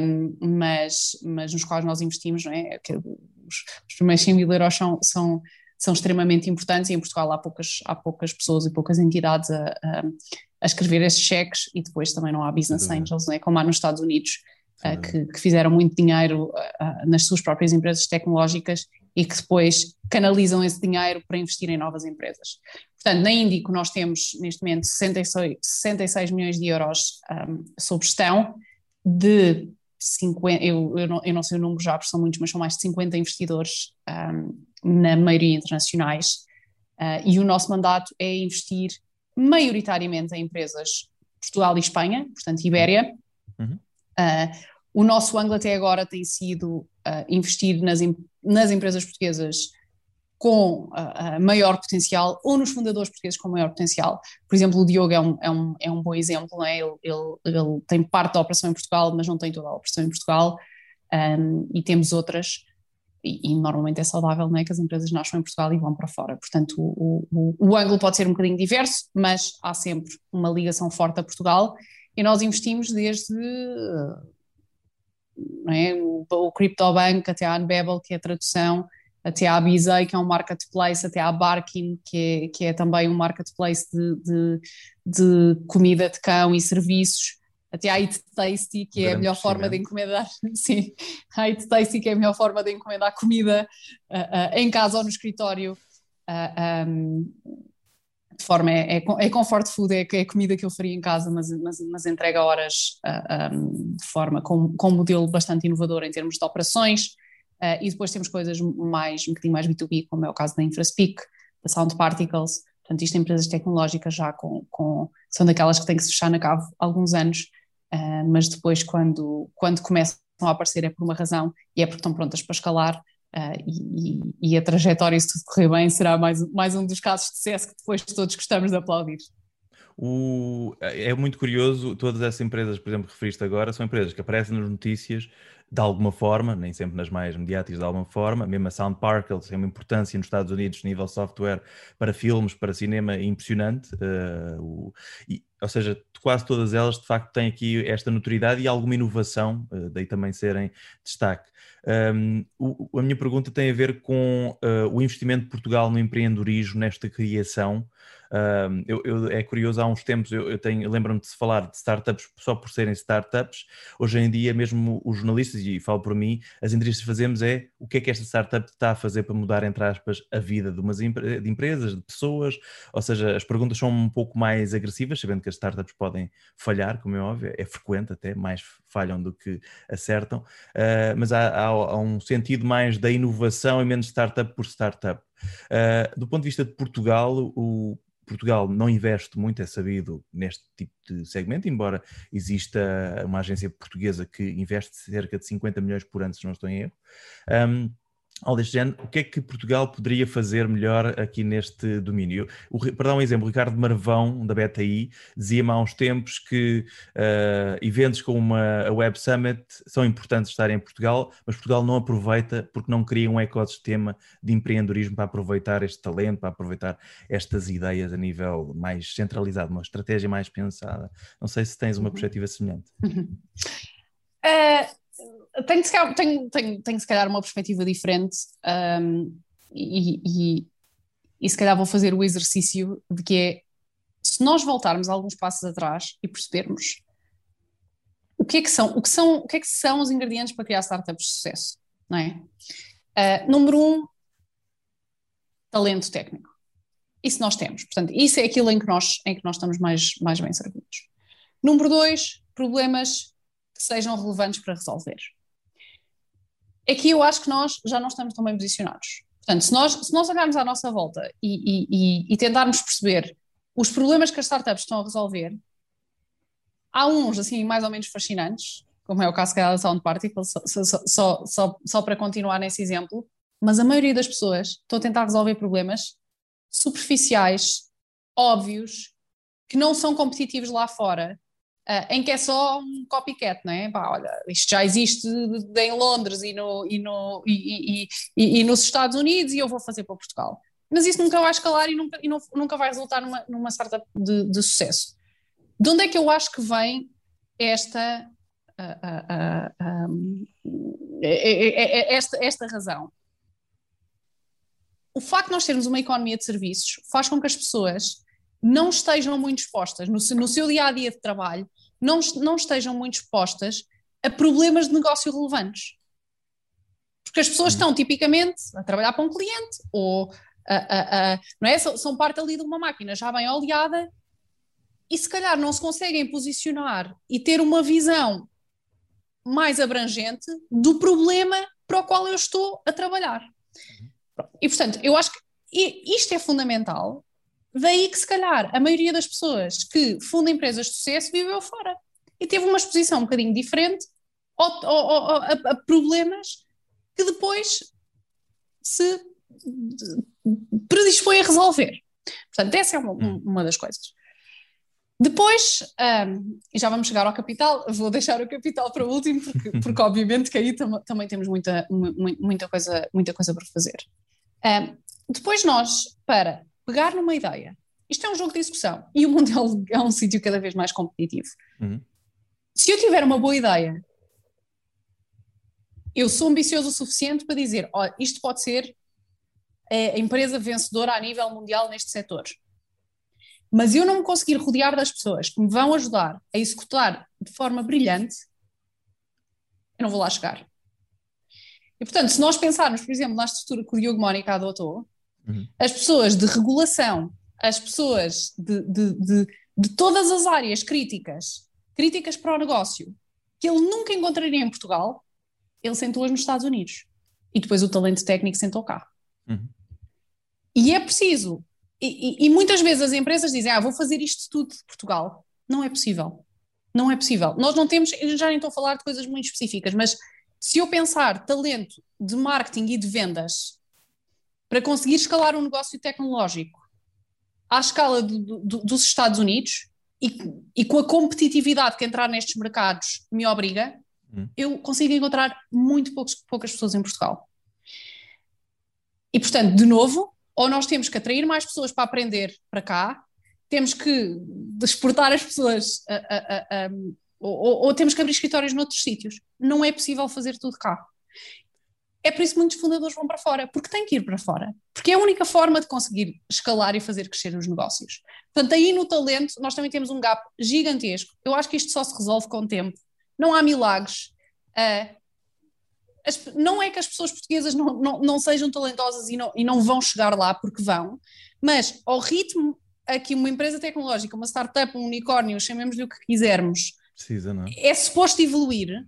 um, mas, mas nos quais nós investimos, não é? Que os, os primeiros 100 mil euros são, são, são extremamente importantes e em Portugal há poucas, há poucas pessoas e poucas entidades a, a, a escrever esses cheques e depois também não há business angels, não é? como há nos Estados Unidos, uh, que, que, fizeram muito dinheiro uh, nas suas próprias empresas tecnológicas e que depois canalizam esse dinheiro para investir em novas empresas. Portanto, na Índico nós temos neste momento 66, 66 milhões de euros um, sob gestão de 50, eu, eu, não, eu não sei o número já, porque são muitos, mas são mais de 50 investidores um, na maioria internacionais. Uh, e o nosso mandato é investir maioritariamente em empresas Portugal e Espanha, portanto Ibéria, uhum. Uh, O nosso ângulo até agora tem sido uh, investir nas, nas empresas portuguesas com uh, maior potencial ou nos fundadores portugueses com maior potencial. Por exemplo, o Diogo é um, é um, é um bom exemplo, é? ele, ele, ele, tem parte da operação em Portugal, mas não tem toda a operação em Portugal, um, e temos outras, e, e, normalmente é saudável não é? que as empresas nasçam em Portugal e vão para fora. Portanto, o, o, o ângulo pode ser um bocadinho diverso, mas há sempre uma ligação forte a Portugal, e nós investimos desde é? o, o CryptoBank até a Unbabel, que é a tradução, até à Bizei, que é um marketplace, até à Barkin, que é, que é também um marketplace de, de, de comida de cão e serviços, até à Eat Tasty, que é a melhor forma de encomendar, sim, a Eat Tasty, que é a melhor forma de encomendar comida uh, uh, em casa ou no escritório. Uh, um, de forma, é, é, é, comfort food, é, é comida que eu faria em casa, mas, mas, mas entrega horas um, de forma com, com um modelo bastante inovador em termos de operações. Uh, e depois temos coisas mais, um bocadinho mais B2B, como é o caso da InfraSpeak, da Sound Particles, portanto isto é empresas tecnológicas já com, com, são daquelas que têm que se fechar na cave alguns anos, uh, mas depois quando, quando começam a aparecer é por uma razão e é porque estão prontas para escalar uh, e, e, a trajetória, se tudo correr bem, será mais, mais um dos casos de sucesso que depois todos gostamos de aplaudir. O, é muito curioso, todas essas empresas, por exemplo, que referiste agora, são empresas que aparecem nas notícias de alguma forma, nem sempre nas mais mediáticas de alguma forma, mesmo a Sound Parkle tem uma importância nos Estados Unidos, nível software, para filmes, para cinema, impressionante. Uh, o, e, ou seja, quase todas elas de facto têm aqui esta notoriedade e alguma inovação, uh, daí também serem destaque. Um, o, a minha pergunta tem a ver com uh, o investimento de Portugal no empreendedorismo, nesta criação. Eu, eu, é curioso, há uns tempos eu, eu tenho, lembro-me de se falar de startups só por serem startups. Hoje em dia, mesmo os jornalistas, e falo por mim, as entrevistas que fazemos é o que é que esta startup está a fazer para mudar, entre aspas, a vida de umas de empresas, de pessoas. Ou seja, as perguntas são um pouco mais agressivas, sabendo que as startups podem falhar, como é óbvio, é frequente até, mais falham do que acertam, uh, mas há, há, há, um sentido mais da inovação e menos startup por startup. Uh, do ponto de vista de Portugal, o Portugal não investe muito, é sabido, neste tipo de segmento, embora exista uma agência portuguesa que investe cerca de 50 milhões por ano, se não estou em erro. Um, algo deste género, o que é que Portugal poderia fazer melhor aqui neste domínio? O, para dar um exemplo, o Ricardo Marvão, da BetaI, dizia-me há uns tempos que uh, eventos como uma, a Web Summit são importantes estarem em Portugal, mas Portugal não aproveita porque não cria um ecossistema de empreendedorismo para aproveitar este talento, para aproveitar estas ideias a nível mais centralizado, uma estratégia mais pensada. Não sei se tens uma uhum. perspectiva semelhante. Uh, tenho, tenho, tenho, tenho se calhar uma perspectiva diferente um, e, e, e se calhar vou fazer o exercício de que é se nós voltarmos alguns passos atrás e percebermos o que é que são, o que são, o que é que são os ingredientes para criar startups de sucesso, não é? Uh, número um, talento técnico. Isso nós temos. Portanto, isso é aquilo em que nós, em que nós estamos mais, mais bem servidos. Número dois, problemas que sejam relevantes para resolver é eu acho que nós já não estamos tão bem posicionados. Portanto, se nós, se nós olharmos à nossa volta e, e, e, tentarmos perceber os problemas que as startups estão a resolver, há uns, assim, mais ou menos fascinantes, como é o caso da Sound Particle, só, só, só, só para continuar nesse exemplo, mas a maioria das pessoas estão a tentar resolver problemas superficiais, óbvios, que não são competitivos lá fora Uh, em que é só um copycat, não é? Pá, olha, isto já existe em Londres e, no, e, no, e, e, e, nos Estados Unidos e eu vou fazer para Portugal. Mas isso nunca vai escalar e nunca, não, nunca vai resultar numa, numa startup de, de, sucesso. De onde é que eu acho que vem esta, uh, uh, um, esta, esta razão? O facto de nós termos uma economia de serviços faz com que as pessoas não estejam muito expostas no, no seu dia a dia de trabalho não, não estejam muito expostas a problemas de negócio relevantes. Porque as pessoas estão tipicamente a trabalhar para um cliente ou a, a, a, não é? são parte ali de uma máquina já bem oleada e se calhar não se conseguem posicionar e ter uma visão mais abrangente do problema para o qual eu estou a trabalhar. Uhum. E portanto, eu acho que isto é fundamental Daí que, se calhar, a maioria das pessoas que fundam empresas de sucesso viveu fora e teve uma exposição um bocadinho diferente ou, ou, ou a, a, problemas que depois se predispõe a resolver. Portanto, essa é uma, hum. uma das coisas. Depois, um, e já vamos chegar ao capital, vou deixar o capital para o último, porque, porque obviamente que aí tam também temos muita, muita, coisa, muita coisa para fazer. Um, depois nós, para pegar numa ideia, isto é um jogo de discussão e o mundo é um, é um sítio cada vez mais competitivo. Uhum. Se eu tiver uma boa ideia, eu sou ambicioso o suficiente para dizer, oh, isto pode ser a empresa vencedora a nível mundial neste setor mas eu não me conseguir rodear das pessoas que me vão ajudar a executar de forma brilhante, eu não vou lá chegar. E portanto, se nós pensarmos, por exemplo, na estrutura que o Diogo Mónica adotou, uhum. as pessoas de regulação, as pessoas de, de, de, de todas as áreas críticas, críticas para o negócio, que ele nunca encontraria em Portugal, ele sentou-as nos Estados Unidos. E depois o talento técnico sentou cá. Uhum. E é preciso e, e, muitas vezes as empresas dizem, ah, vou fazer isto tudo de Portugal. Não é possível. Não é possível. Nós não temos, eu já nem estou a falar de coisas muito específicas, mas se eu pensar talento de marketing e de vendas para conseguir escalar um negócio tecnológico à escala do, do, dos Estados Unidos e, e, com a competitividade que entrar nestes mercados me obriga, hum. eu consigo encontrar muito poucos, poucas pessoas em Portugal. E portanto, de novo, ou nós temos que atrair mais pessoas para aprender para cá, temos que exportar as pessoas, a, a, a, ou, ou, temos que abrir escritórios noutros sítios. Não é possível fazer tudo cá. É por isso que muitos fundadores vão para fora, porque têm que ir para fora, porque é a única forma de conseguir escalar e fazer crescer os negócios. Portanto, aí no talento, nós também temos um gap gigantesco. Eu acho que isto só se resolve com o tempo. Não há milagres. Uh, as, não é que as pessoas portuguesas não, não, não sejam talentosas e não, e não vão chegar lá, porque vão, mas ao ritmo a que uma empresa tecnológica, uma startup, um unicórnio, chamemos-lhe o que quisermos, Precisa, não? é suposto evoluir,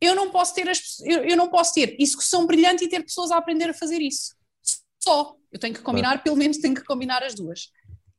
eu não posso ter as, eu, eu não posso ter execução brilhante e ter pessoas a aprender a fazer isso. Só. Eu tenho que combinar, claro. pelo menos tenho que combinar as duas.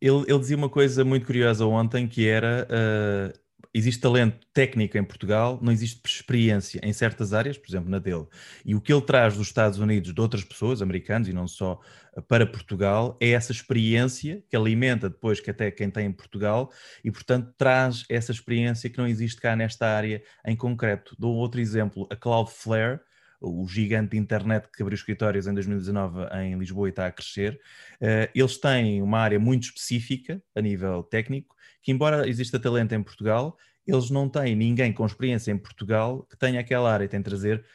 Ele, ele, dizia uma coisa muito curiosa ontem que era uh, existe talento técnico em Portugal, não existe experiência em certas áreas, por exemplo, na dele. E o que ele traz dos Estados Unidos, de outras pessoas, americanos e não só, para Portugal, é essa experiência que alimenta depois que até quem tem em Portugal e, portanto, traz essa experiência que não existe cá nesta área em concreto. Dou outro exemplo, a Cloudflare, o gigante de internet que abriu escritórios em 2019 em Lisboa e está a crescer, uh, eles têm uma área muito específica a nível técnico que, embora exista talento em Portugal, eles não têm ninguém com experiência em Portugal que tenha aquela área, tem de trazer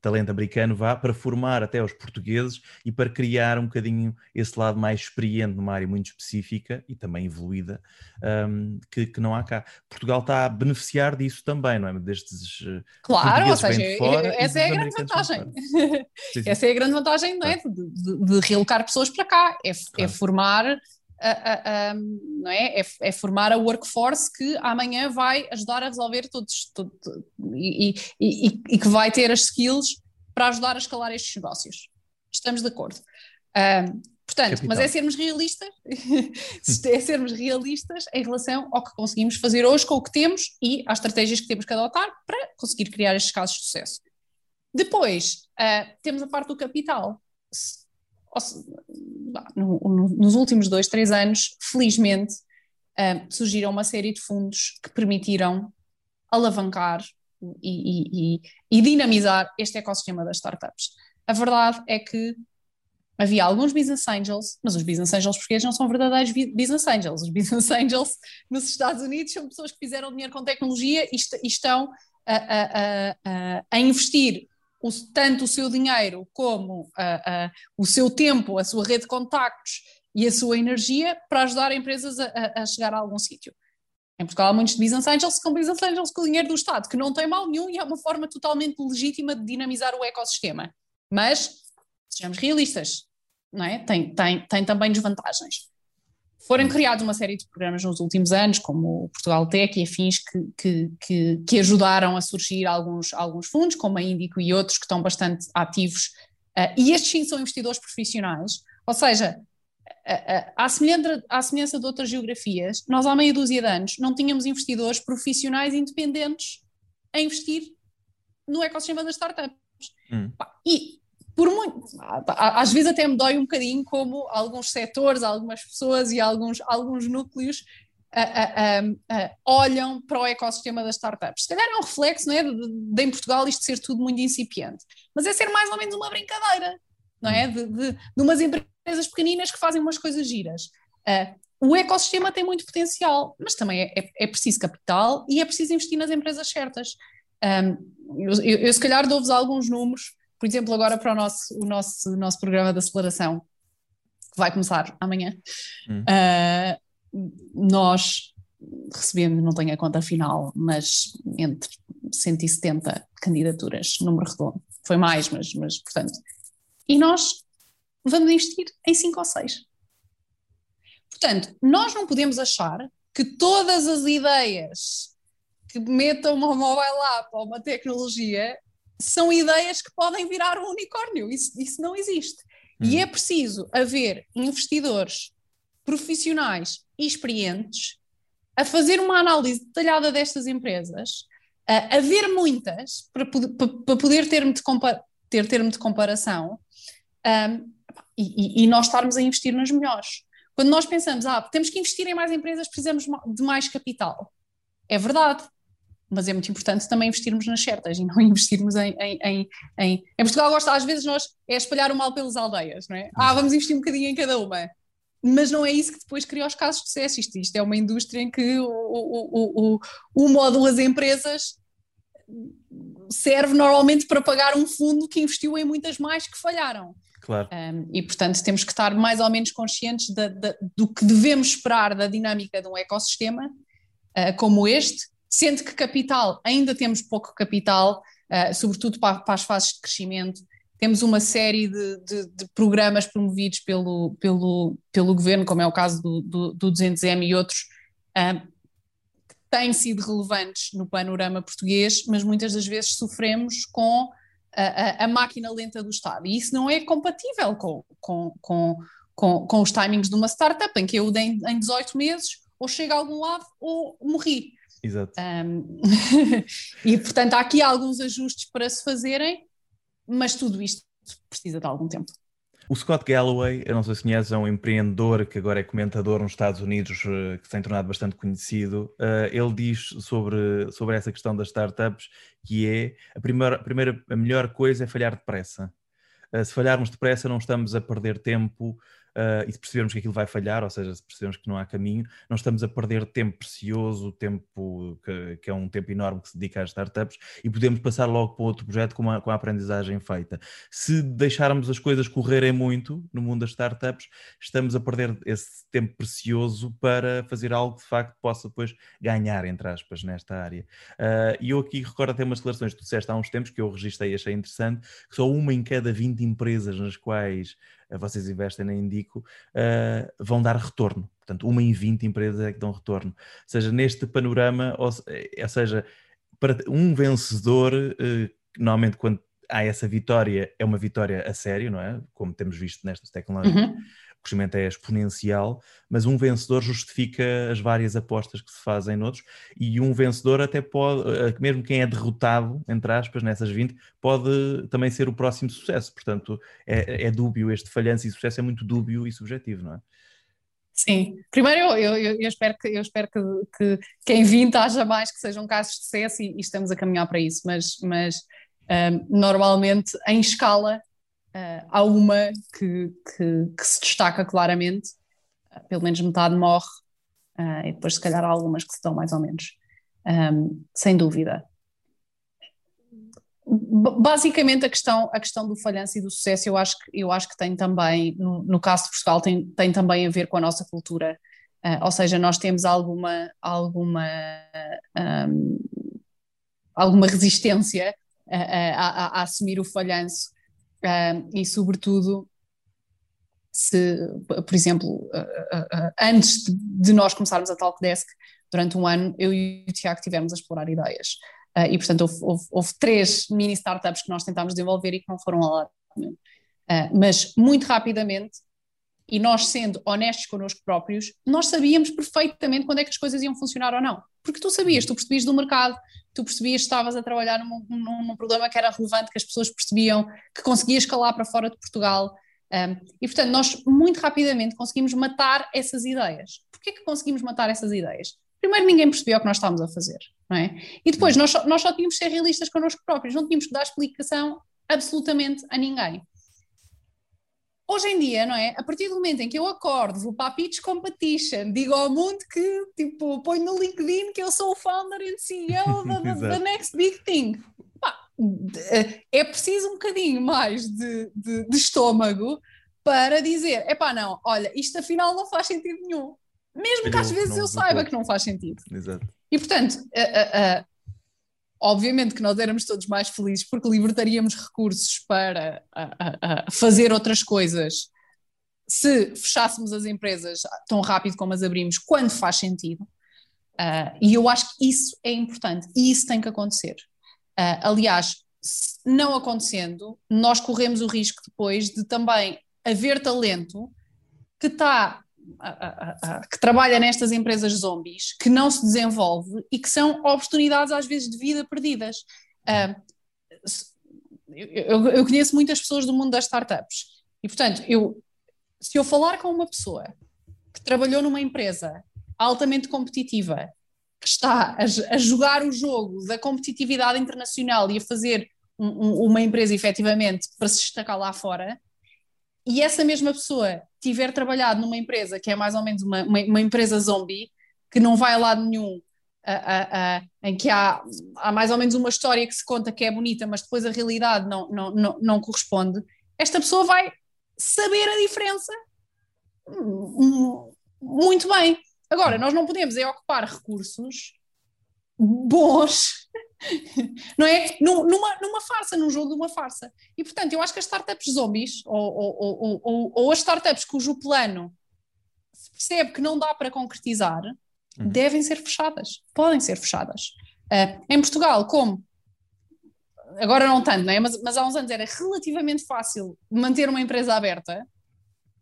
talento americano vá para formar até os portugueses e para criar um bocadinho esse lado mais experiente numa área muito específica e também evoluída um, que, que, não há cá. Portugal está a beneficiar disso também, não é? Destes eh, claro, ou seja, essa é a grande vantagem. essa é a grande vantagem não é? de, de, de realocar pessoas para cá, é, é claro. é formar a, a, não é? é? É, formar a workforce que amanhã vai ajudar a resolver todos, todo, e, e, e, e, que vai ter as skills para ajudar a escalar estes negócios. Estamos de acordo. Um, portanto, Capital. mas é sermos realistas, é sermos realistas em relação ao que conseguimos fazer hoje com o que temos e às estratégias que temos que adotar para conseguir criar estes casos de sucesso. Depois, uh, temos a parte do capital nos últimos dois, três anos, felizmente, uh, surgiram uma série de fundos que permitiram alavancar e, e, e, dinamizar este ecossistema das startups. A verdade é que havia alguns business angels, mas os business angels portugueses não são verdadeiros business angels. Os business angels nos Estados Unidos são pessoas que fizeram dinheiro com tecnologia e, e estão a, a, a, a investir o, tanto o seu dinheiro como uh, uh, o seu tempo, a sua rede de contactos e a sua energia para ajudar empresas a, a chegar a algum sítio. Em Portugal há muitos business angels que são business angels com o dinheiro do Estado, que não tem mal nenhum e é uma forma totalmente legítima de dinamizar o ecossistema. Mas, sejamos realistas, não é? tem, tem, tem também desvantagens. Foram criados uma série de programas nos últimos anos, como o Portugal Tech e afins, que, que, que, que ajudaram a surgir alguns, alguns fundos, como a Índico e outros, que estão bastante ativos. Uh, e estes sim são investidores profissionais, ou seja, à semelhança, à semelhança de outras geografias, nós há meia dúzia de anos não tínhamos investidores profissionais independentes a investir no ecossistema das startups. Hum. E por muito, às vezes até me dói um bocadinho como alguns setores, algumas pessoas e alguns, alguns núcleos uh, uh, olham para o ecossistema das startups. Se calhar é um reflexo não é, de, de, em Portugal isto ser tudo muito incipiente, mas é ser mais ou menos uma brincadeira, não é? De, de, de umas empresas pequeninas que fazem umas coisas giras. o ecossistema tem muito potencial, mas também é, é, é, preciso capital e é preciso investir nas empresas certas. Um, eu, eu, se calhar dou-vos alguns números, por exemplo, agora para o nosso, o nosso, o nosso programa de aceleração, que vai começar amanhã. Hum. Uh, nós recebemos, não tenho a conta final, mas entre 170 candidaturas, número redondo. Foi mais, mas, mas portanto. E nós vamos investir em 5 ou 6. Portanto, nós não podemos achar que todas as ideias que metam uma mobile app ou uma tecnologia são ideias que podem virar um unicórnio. Isso, isso não existe. Hum. E é preciso haver investidores profissionais e experientes a fazer uma análise detalhada destas empresas, a haver muitas para, para poder termo de, ter termo de comparação um, e, e, nós estarmos a investir nas melhores. Quando nós pensamos, ah, temos que investir em mais empresas, precisamos de mais capital. É verdade, mas é muito importante também investirmos nas certas e não investirmos em. Em, em, em... em Portugal, gosta, às vezes, nós é espalhar o mal pelas aldeias, não é? Ah, vamos investir um bocadinho em cada uma mas não é isso que depois cria os casos de sucesso. Isto, isto é uma indústria em que o, o, o, o modo das empresas serve normalmente para pagar um fundo que investiu em muitas mais que falharam. Claro. Um, e, portanto, temos que estar mais ou menos conscientes da, da, do que devemos esperar da dinâmica de um ecossistema uh, como este, sendo que capital, ainda temos pouco capital, uh, sobretudo para, para, as fases de crescimento, temos uma série de, de, de, programas promovidos pelo, pelo, pelo governo, como é o caso do, do, do 200M e outros, um, que têm sido relevantes no panorama português, mas muitas das vezes sofremos com a, a, a máquina lenta do Estado. E isso não é compatível com, com, com, com, com os timings de uma startup, em que eu dei em 18 meses, ou chego a algum lado ou morri. Exato. Um, e portanto há aqui alguns ajustes para se fazerem, mas tudo isto precisa de algum tempo. O Scott Galloway, eu não sei se conheces, é um empreendedor que agora é comentador nos Estados Unidos, eh, que se tem tornado bastante conhecido. Uh, ele diz sobre, sobre essa questão das startups que é a primeira, a primeira, a melhor coisa é falhar depressa. Uh, se falharmos depressa, não estamos a perder tempo uh, e se percebermos que aquilo vai falhar, ou seja, se percebermos que não há caminho, não estamos a perder tempo precioso, tempo que, que, é um tempo enorme que se dedica às startups, e podemos passar logo para outro projeto com a, com a aprendizagem feita. Se deixarmos as coisas correrem muito no mundo das startups, estamos a perder esse tempo precioso para fazer algo que de facto possa depois ganhar, entre aspas, nesta área. Uh, e eu aqui recordo até umas declarações que tu disseste há uns tempos que eu registrei e achei interessante, que só uma em cada 20 empresas nas quais vocês investem na Indico, uh, vão dar retorno. Portanto, uma em 20 empresas é que dão retorno. Ou seja, neste panorama, ou, eh, ou seja, para um vencedor, uh, normalmente quando há essa vitória, é uma vitória a sério, não é? Como temos visto nestas tecnologias. Uhum crescimento é exponencial, mas um vencedor justifica as várias apostas que se fazem noutros, e um vencedor até pode, eh, mesmo quem é derrotado, entre aspas, nessas 20, pode também ser o próximo sucesso. Portanto, é, é dúbio este falhanço e sucesso é muito dúbio e subjetivo, não é? Sim, primeiro eu, eu, eu, espero, que, eu espero que, que quem vinta haja mais que sejam casos de sucesso e, e estamos a caminhar para isso, mas, mas um, eh, normalmente em escala Uh, há uma que, que, que, se destaca claramente, uh, pelo menos metade morre, uh, e depois, se calhar, há algumas que se dão mais ou menos, um, sem dúvida. Basicamente, a questão, a questão do falhanço e do sucesso, eu acho que, eu acho que tem também, no, no caso de Portugal, tem, tem também a ver com a nossa cultura. ou seja, nós temos alguma, alguma, um, alguma resistência a, a, a assumir o falhanço E, sobretudo, se, por exemplo, antes de, nós começarmos a Talkdesk, durante um ano, eu e o Tiago tivemos a explorar ideias. e, portanto, houve, houve, houve, três mini startups que nós tentámos desenvolver e que não foram a lado nenhum. mas, muito rapidamente, e nós sendo honestos connosco próprios, nós sabíamos perfeitamente quando é que as coisas iam funcionar ou não. Porque tu sabias, tu percebias do mercado, tu percebias que estavas a trabalhar num, num, num, problema que era relevante, que as pessoas percebiam, que conseguias escalar para fora de Portugal. Um, e, portanto, nós muito rapidamente conseguimos matar essas ideias. Porquê que conseguimos matar essas ideias? Primeiro, ninguém percebia o que nós estávamos a fazer, não é? E depois, nós só, nós só tínhamos que ser realistas connosco próprios, não tínhamos que dar explicação absolutamente a ninguém. Hoje em dia, não é? A partir do momento em que eu acordo, vou para a Pitch Competition, digo ao mundo que, tipo, ponho no LinkedIn que eu sou o founder e CEO da, da Next Big Thing. Pá, é preciso um bocadinho mais de, de, de estômago para dizer, é pá, não, olha, isto afinal não faz sentido nenhum. Mesmo que às vezes eu saiba que não faz sentido. Exato. E portanto, uh, Obviamente que nós éramos todos mais felizes porque libertaríamos recursos para fazer outras coisas se fechássemos as empresas tão rápido como as abrimos, quando faz sentido. Uh, e eu acho que isso é importante e isso tem que acontecer. Uh, aliás, não acontecendo, nós corremos o risco depois de também haver talento que está que trabalha nestas empresas zombies, que não se desenvolve e que são oportunidades às vezes de vida perdidas. Eu, eu, conheço muitas pessoas do mundo das startups e, portanto, eu, se eu falar com uma pessoa que trabalhou numa empresa altamente competitiva, que está a, a jogar o jogo da competitividade internacional e a fazer um, um, uma empresa efetivamente para se destacar lá fora, e essa mesma pessoa tiver trabalhado numa empresa que é mais ou menos uma, uma, uma empresa zombie, que não vai a lado nenhum, em que há, há mais ou menos uma história que se conta que é bonita, mas depois a realidade não, não, não, não corresponde, esta pessoa vai saber a diferença muito bem. Agora, nós não podemos é ocupar recursos bons não é? Numa, numa farsa, num jogo de uma farsa. E portanto, eu acho que as startups zombies, ou, ou, ou, ou as startups cujo plano se percebe que não dá para concretizar, uhum. devem ser fechadas, podem ser fechadas. Uh, em Portugal, como agora não tanto, não é? mas, mas há uns anos era relativamente fácil manter uma empresa aberta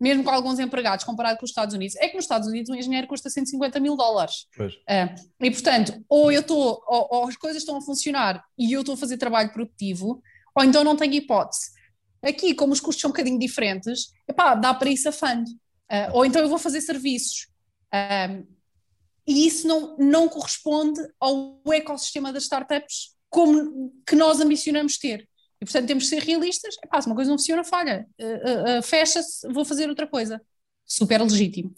mesmo com alguns empregados, comparado com os Estados Unidos, é que nos Estados Unidos um engenheiro custa 150 mil dólares. Uh, e portanto, ou eu estou, ou, ou, as coisas estão a funcionar e eu estou a fazer trabalho produtivo, ou então não tenho hipótese. Aqui, como os custos são um bocadinho diferentes, epá, dá para ir safando. Uh, ou então eu vou fazer serviços. Uh, e isso não, não corresponde ao ecossistema das startups como que nós ambicionamos ter. E portanto temos que ser realistas. Epá, se uma coisa não funciona, falha. Uh, uh, uh, Fecha-se, vou fazer outra coisa. Super legítimo.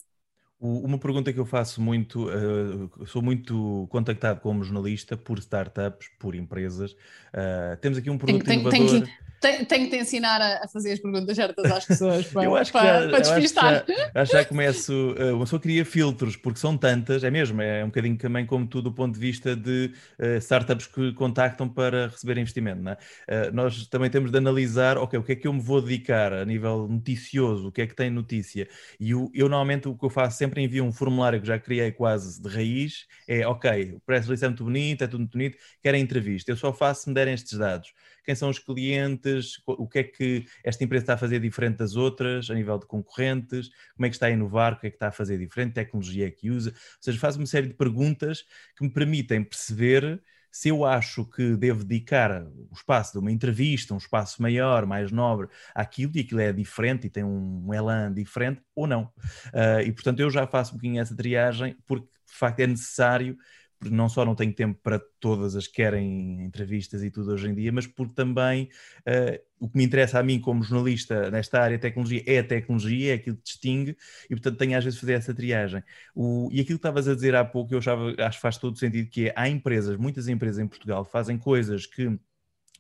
Uma pergunta que eu faço muito, uh, sou muito contactado como jornalista por startups, por empresas. Uh, temos aqui um produto tem, inovador. Tem que, tenho, tenho que te ensinar a, a, fazer as perguntas certas às pessoas para, eu acho que para, já, para despistar. Acho que já, já começo. Uh, uma pessoa cria filtros, porque são tantas, é mesmo, é um bocadinho também como tu, do ponto de vista de uh, startups que contactam para receber investimento. Não é? uh, nós também temos de analisar, ok, o que é que eu me vou dedicar a nível noticioso, o que é que tem notícia. E eu, eu normalmente o que eu faço sempre envio um formulário que já criei quase de raiz, é ok, o press release é muito bonito, é tudo muito bonito, quero a entrevista. Eu só faço se me derem estes dados quem são os clientes, o que é que esta empresa está a fazer diferente das outras, a nível de concorrentes, como é que está a inovar, o que é que está a fazer diferente, tecnologia que usa. Ou seja, faz uma série de perguntas que me permitem perceber se eu acho que devo dedicar o espaço de uma entrevista, um espaço maior, mais nobre, àquilo, e aquilo é diferente e tem um elan diferente, ou não. Uh, e portanto eu já faço um bocadinho essa triagem, porque de facto é necessário não só não tenho tempo para todas as que querem entrevistas e tudo hoje em dia, mas porque também uh, o que me interessa a mim como jornalista nesta área de tecnologia é a tecnologia, é aquilo que distingue, e portanto tenho às vezes fazer essa triagem. O, e aquilo que estavas a dizer há pouco, eu achava, acho que faz todo sentido, que é, há empresas, muitas empresas em Portugal fazem coisas que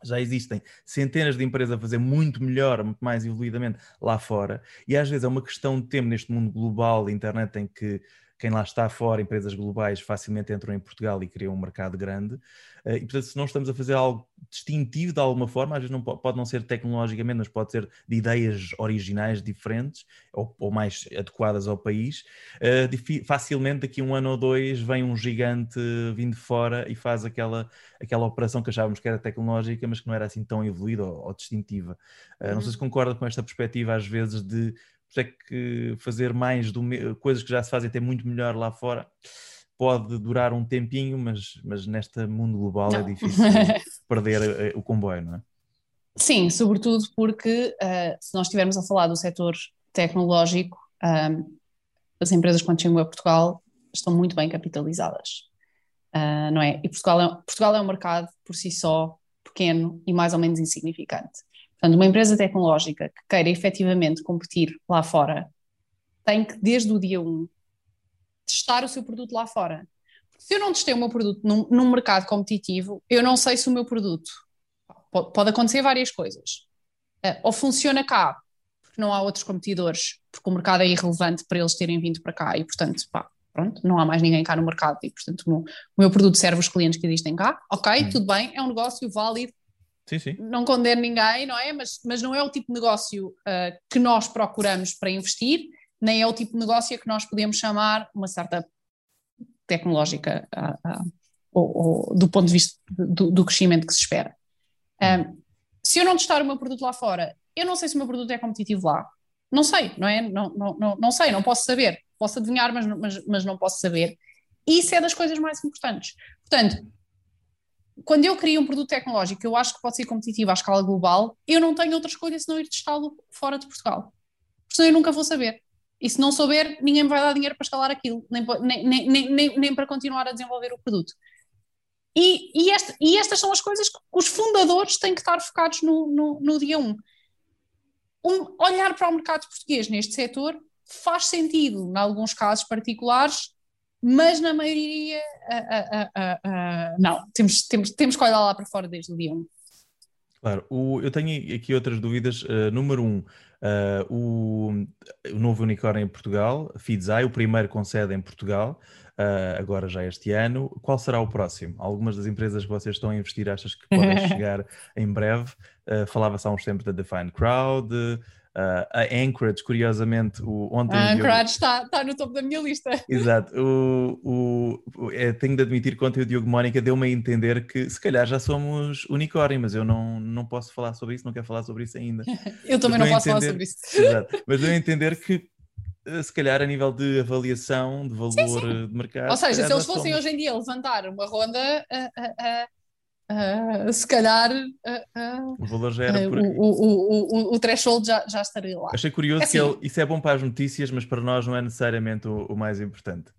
já existem centenas de empresas a fazer muito melhor, muito mais evoluidamente lá fora, e às vezes é uma questão de tempo neste mundo global internet em que quem lá está fora, empresas globais, facilmente entram em Portugal e criam um mercado grande. Eh, e, portanto, se não estamos a fazer algo distintivo de alguma forma, às vezes não pode, não ser tecnologicamente, mas pode ser de ideias originais diferentes ou, ou mais adequadas ao país, uh, facilmente daqui a um ano ou dois vem um gigante vindo de fora e faz aquela, aquela operação que achávamos que era tecnológica, mas que não era assim tão evoluída ou, ou distintiva. Uh, Não sei se uhum. concorda com esta perspectiva, às vezes, de por é que fazer mais do, coisas que já se fazem até muito melhor lá fora pode durar um tempinho, mas, mas neste mundo global é não. é difícil perder eh, o comboio, não é? Sim, sobretudo porque uh, se nós estivermos a falar do setor tecnológico, um, as empresas quando chegam a Portugal estão muito bem capitalizadas, uh, não é? E Portugal é, Portugal é um mercado por si só pequeno e mais ou menos insignificante. Portanto, uma empresa tecnológica que queira efetivamente competir lá fora tem que, desde o dia 1, testar o seu produto lá fora. Se eu não testei o meu produto num, num mercado competitivo, eu não sei se o meu produto pode, pode acontecer várias coisas. Uh, ou funciona cá, porque não há outros competidores, porque o mercado é irrelevante para eles terem vindo para cá e, portanto, pá, pronto, não há mais ninguém cá no mercado e, portanto, o meu, o meu produto serve os clientes que existem cá. Ok, hum. tudo bem, é um negócio válido, Sim, sim. Não condeno ninguém, não é? Mas, mas não é o tipo de negócio uh, que nós procuramos para investir, nem é o tipo de negócio que nós podemos chamar uma startup tecnológica uh, uh, ou, ou, do ponto de vista do, do crescimento que se espera. Um, se eu não testar o meu produto lá fora, eu não sei se o meu produto é competitivo lá. Não sei, não é? Não, não, não, não sei, não posso saber. Posso adivinhar, mas, mas, mas não posso saber. Isso é das coisas mais importantes. Portanto, quando eu crio um produto tecnológico que eu acho que pode ser competitivo à escala global, eu não tenho outra escolha senão ir testá-lo fora de Portugal. Porque senão eu nunca vou saber. E se não souber, ninguém me vai dar dinheiro para escalar aquilo, nem, nem, nem, nem, nem para continuar a desenvolver o produto. E, e, este, e, estas são as coisas que os fundadores têm que estar focados no, no, no dia 1. Um. olhar para o mercado português neste setor faz sentido, em alguns casos particulares, mas na maioria, uh, uh, uh, não, temos, temos, temos que olhar lá para fora desde o dia 1. Claro, o, eu tenho aqui outras dúvidas. Uh, número um, uh, o, o, novo unicórnio em Portugal, Fidzai, o primeiro com sede em Portugal, uh, agora já este ano. Qual será o próximo? Algumas das empresas que vocês estão a investir achas que podem chegar em breve? Falava-se há uns tempos da Define Crowd, Uh, a Anchorage, curiosamente, o, ontem. A Anchorage está, está no topo da minha lista. Exato. O, o, o é, tenho de admitir que ontem o Diogo Mónica deu-me a entender que se calhar já somos unicórnio, mas eu não, não posso falar sobre isso, não quero falar sobre isso ainda. eu também mas não posso entender, falar sobre isso. Exato. Mas deu a entender que eh, se calhar a nível de avaliação de valor sim, sim. Eh, de mercado. Ou seja, se eles fossem somos... hoje em dia levantar uma ronda, uh, Uh, se calhar uh, o valor já era por... o, o, o, o, threshold já, já estaria lá. Achei curioso é que assim, ele, isso é bom para as notícias, mas para nós não é necessariamente o, mais importante.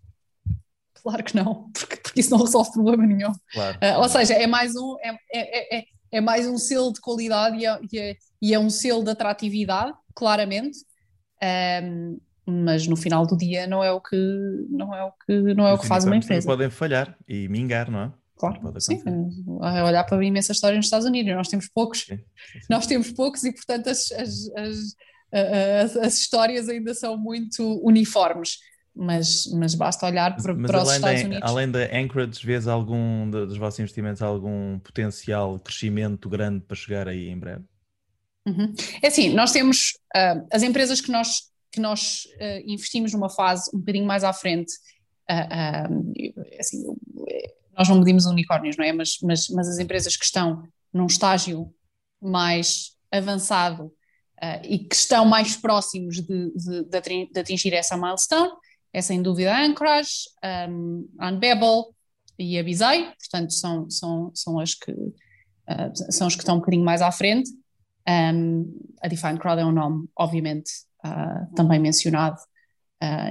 Claro que não, porque, porque isso não resolve problema nenhum. Claro. ou seja, é mais um, é, é, é, é, mais um selo de qualidade e é, e é, e é um selo de atratividade, claramente. Um, mas no final do dia não é o que não é o que não é o que faz uma empresa. Podem falhar e mingar, não é? Claro, sim, a olhar para a imensa história nos Estados Unidos, nós temos poucos, sim, sim, nós temos poucos e portanto as, as, as, as, as histórias ainda são muito uniformes, mas, mas basta olhar para, mas para os Estados da, Unidos. Além da Anchorage, vês algum dos vossos investimentos algum potencial crescimento grande para chegar aí em breve? Uhum. É assim, nós temos uh, as empresas que nós, que nós uh, investimos numa fase um bocadinho mais à frente, uh, assim, nós não medimos unicórnios, não é? Mas, mas, mas as empresas que estão num estágio mais avançado uh, e que estão mais próximos de, de, de, atingir essa milestone, é sem dúvida a Anchorage, um, a Unbabel e a Bizei, portanto são, são, são as que uh, são os que estão um bocadinho mais à frente. Um, a Define Crowd é um nome, obviamente, uh, também mencionado,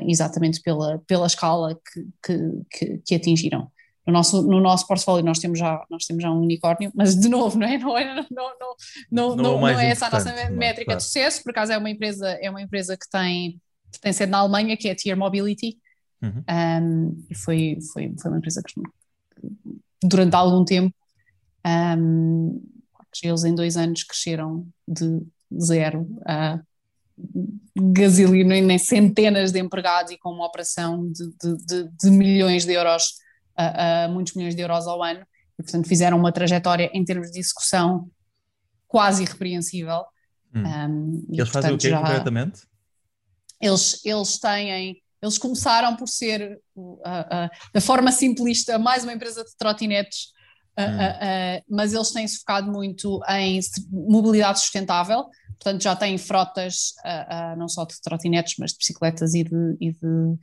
exatamente pela, pela escala que, que, que, que atingiram. No nosso, no nosso portfólio nós temos, já, nós temos já um unicórnio, mas de novo, não é, não é, não, não, não, não, não é essa a nossa métrica claro. de sucesso, por acaso é uma empresa, é uma empresa que tem, que tem sede na Alemanha, que é a Tier Mobility, uhum. um, e foi, foi, foi uma empresa que durante algum tempo eles em dois anos cresceram de zero a gasolina nem centenas de empregados e com uma operação de, de, de, de milhões de euros a, a muitos milhões de euros ao ano e, portanto, fizeram uma trajetória em termos de execução quase irrepreensível. Hum. Um, e, eles fazem o quê já, concretamente? Eles, eles têm, eles começaram por ser, uh, uh, da forma simplista, mais uma empresa de trotinetes, uh, hum. mas eles têm-se focado muito em mobilidade sustentável, portanto já têm frotas não só de trotinetes, mas de bicicletas e de, e de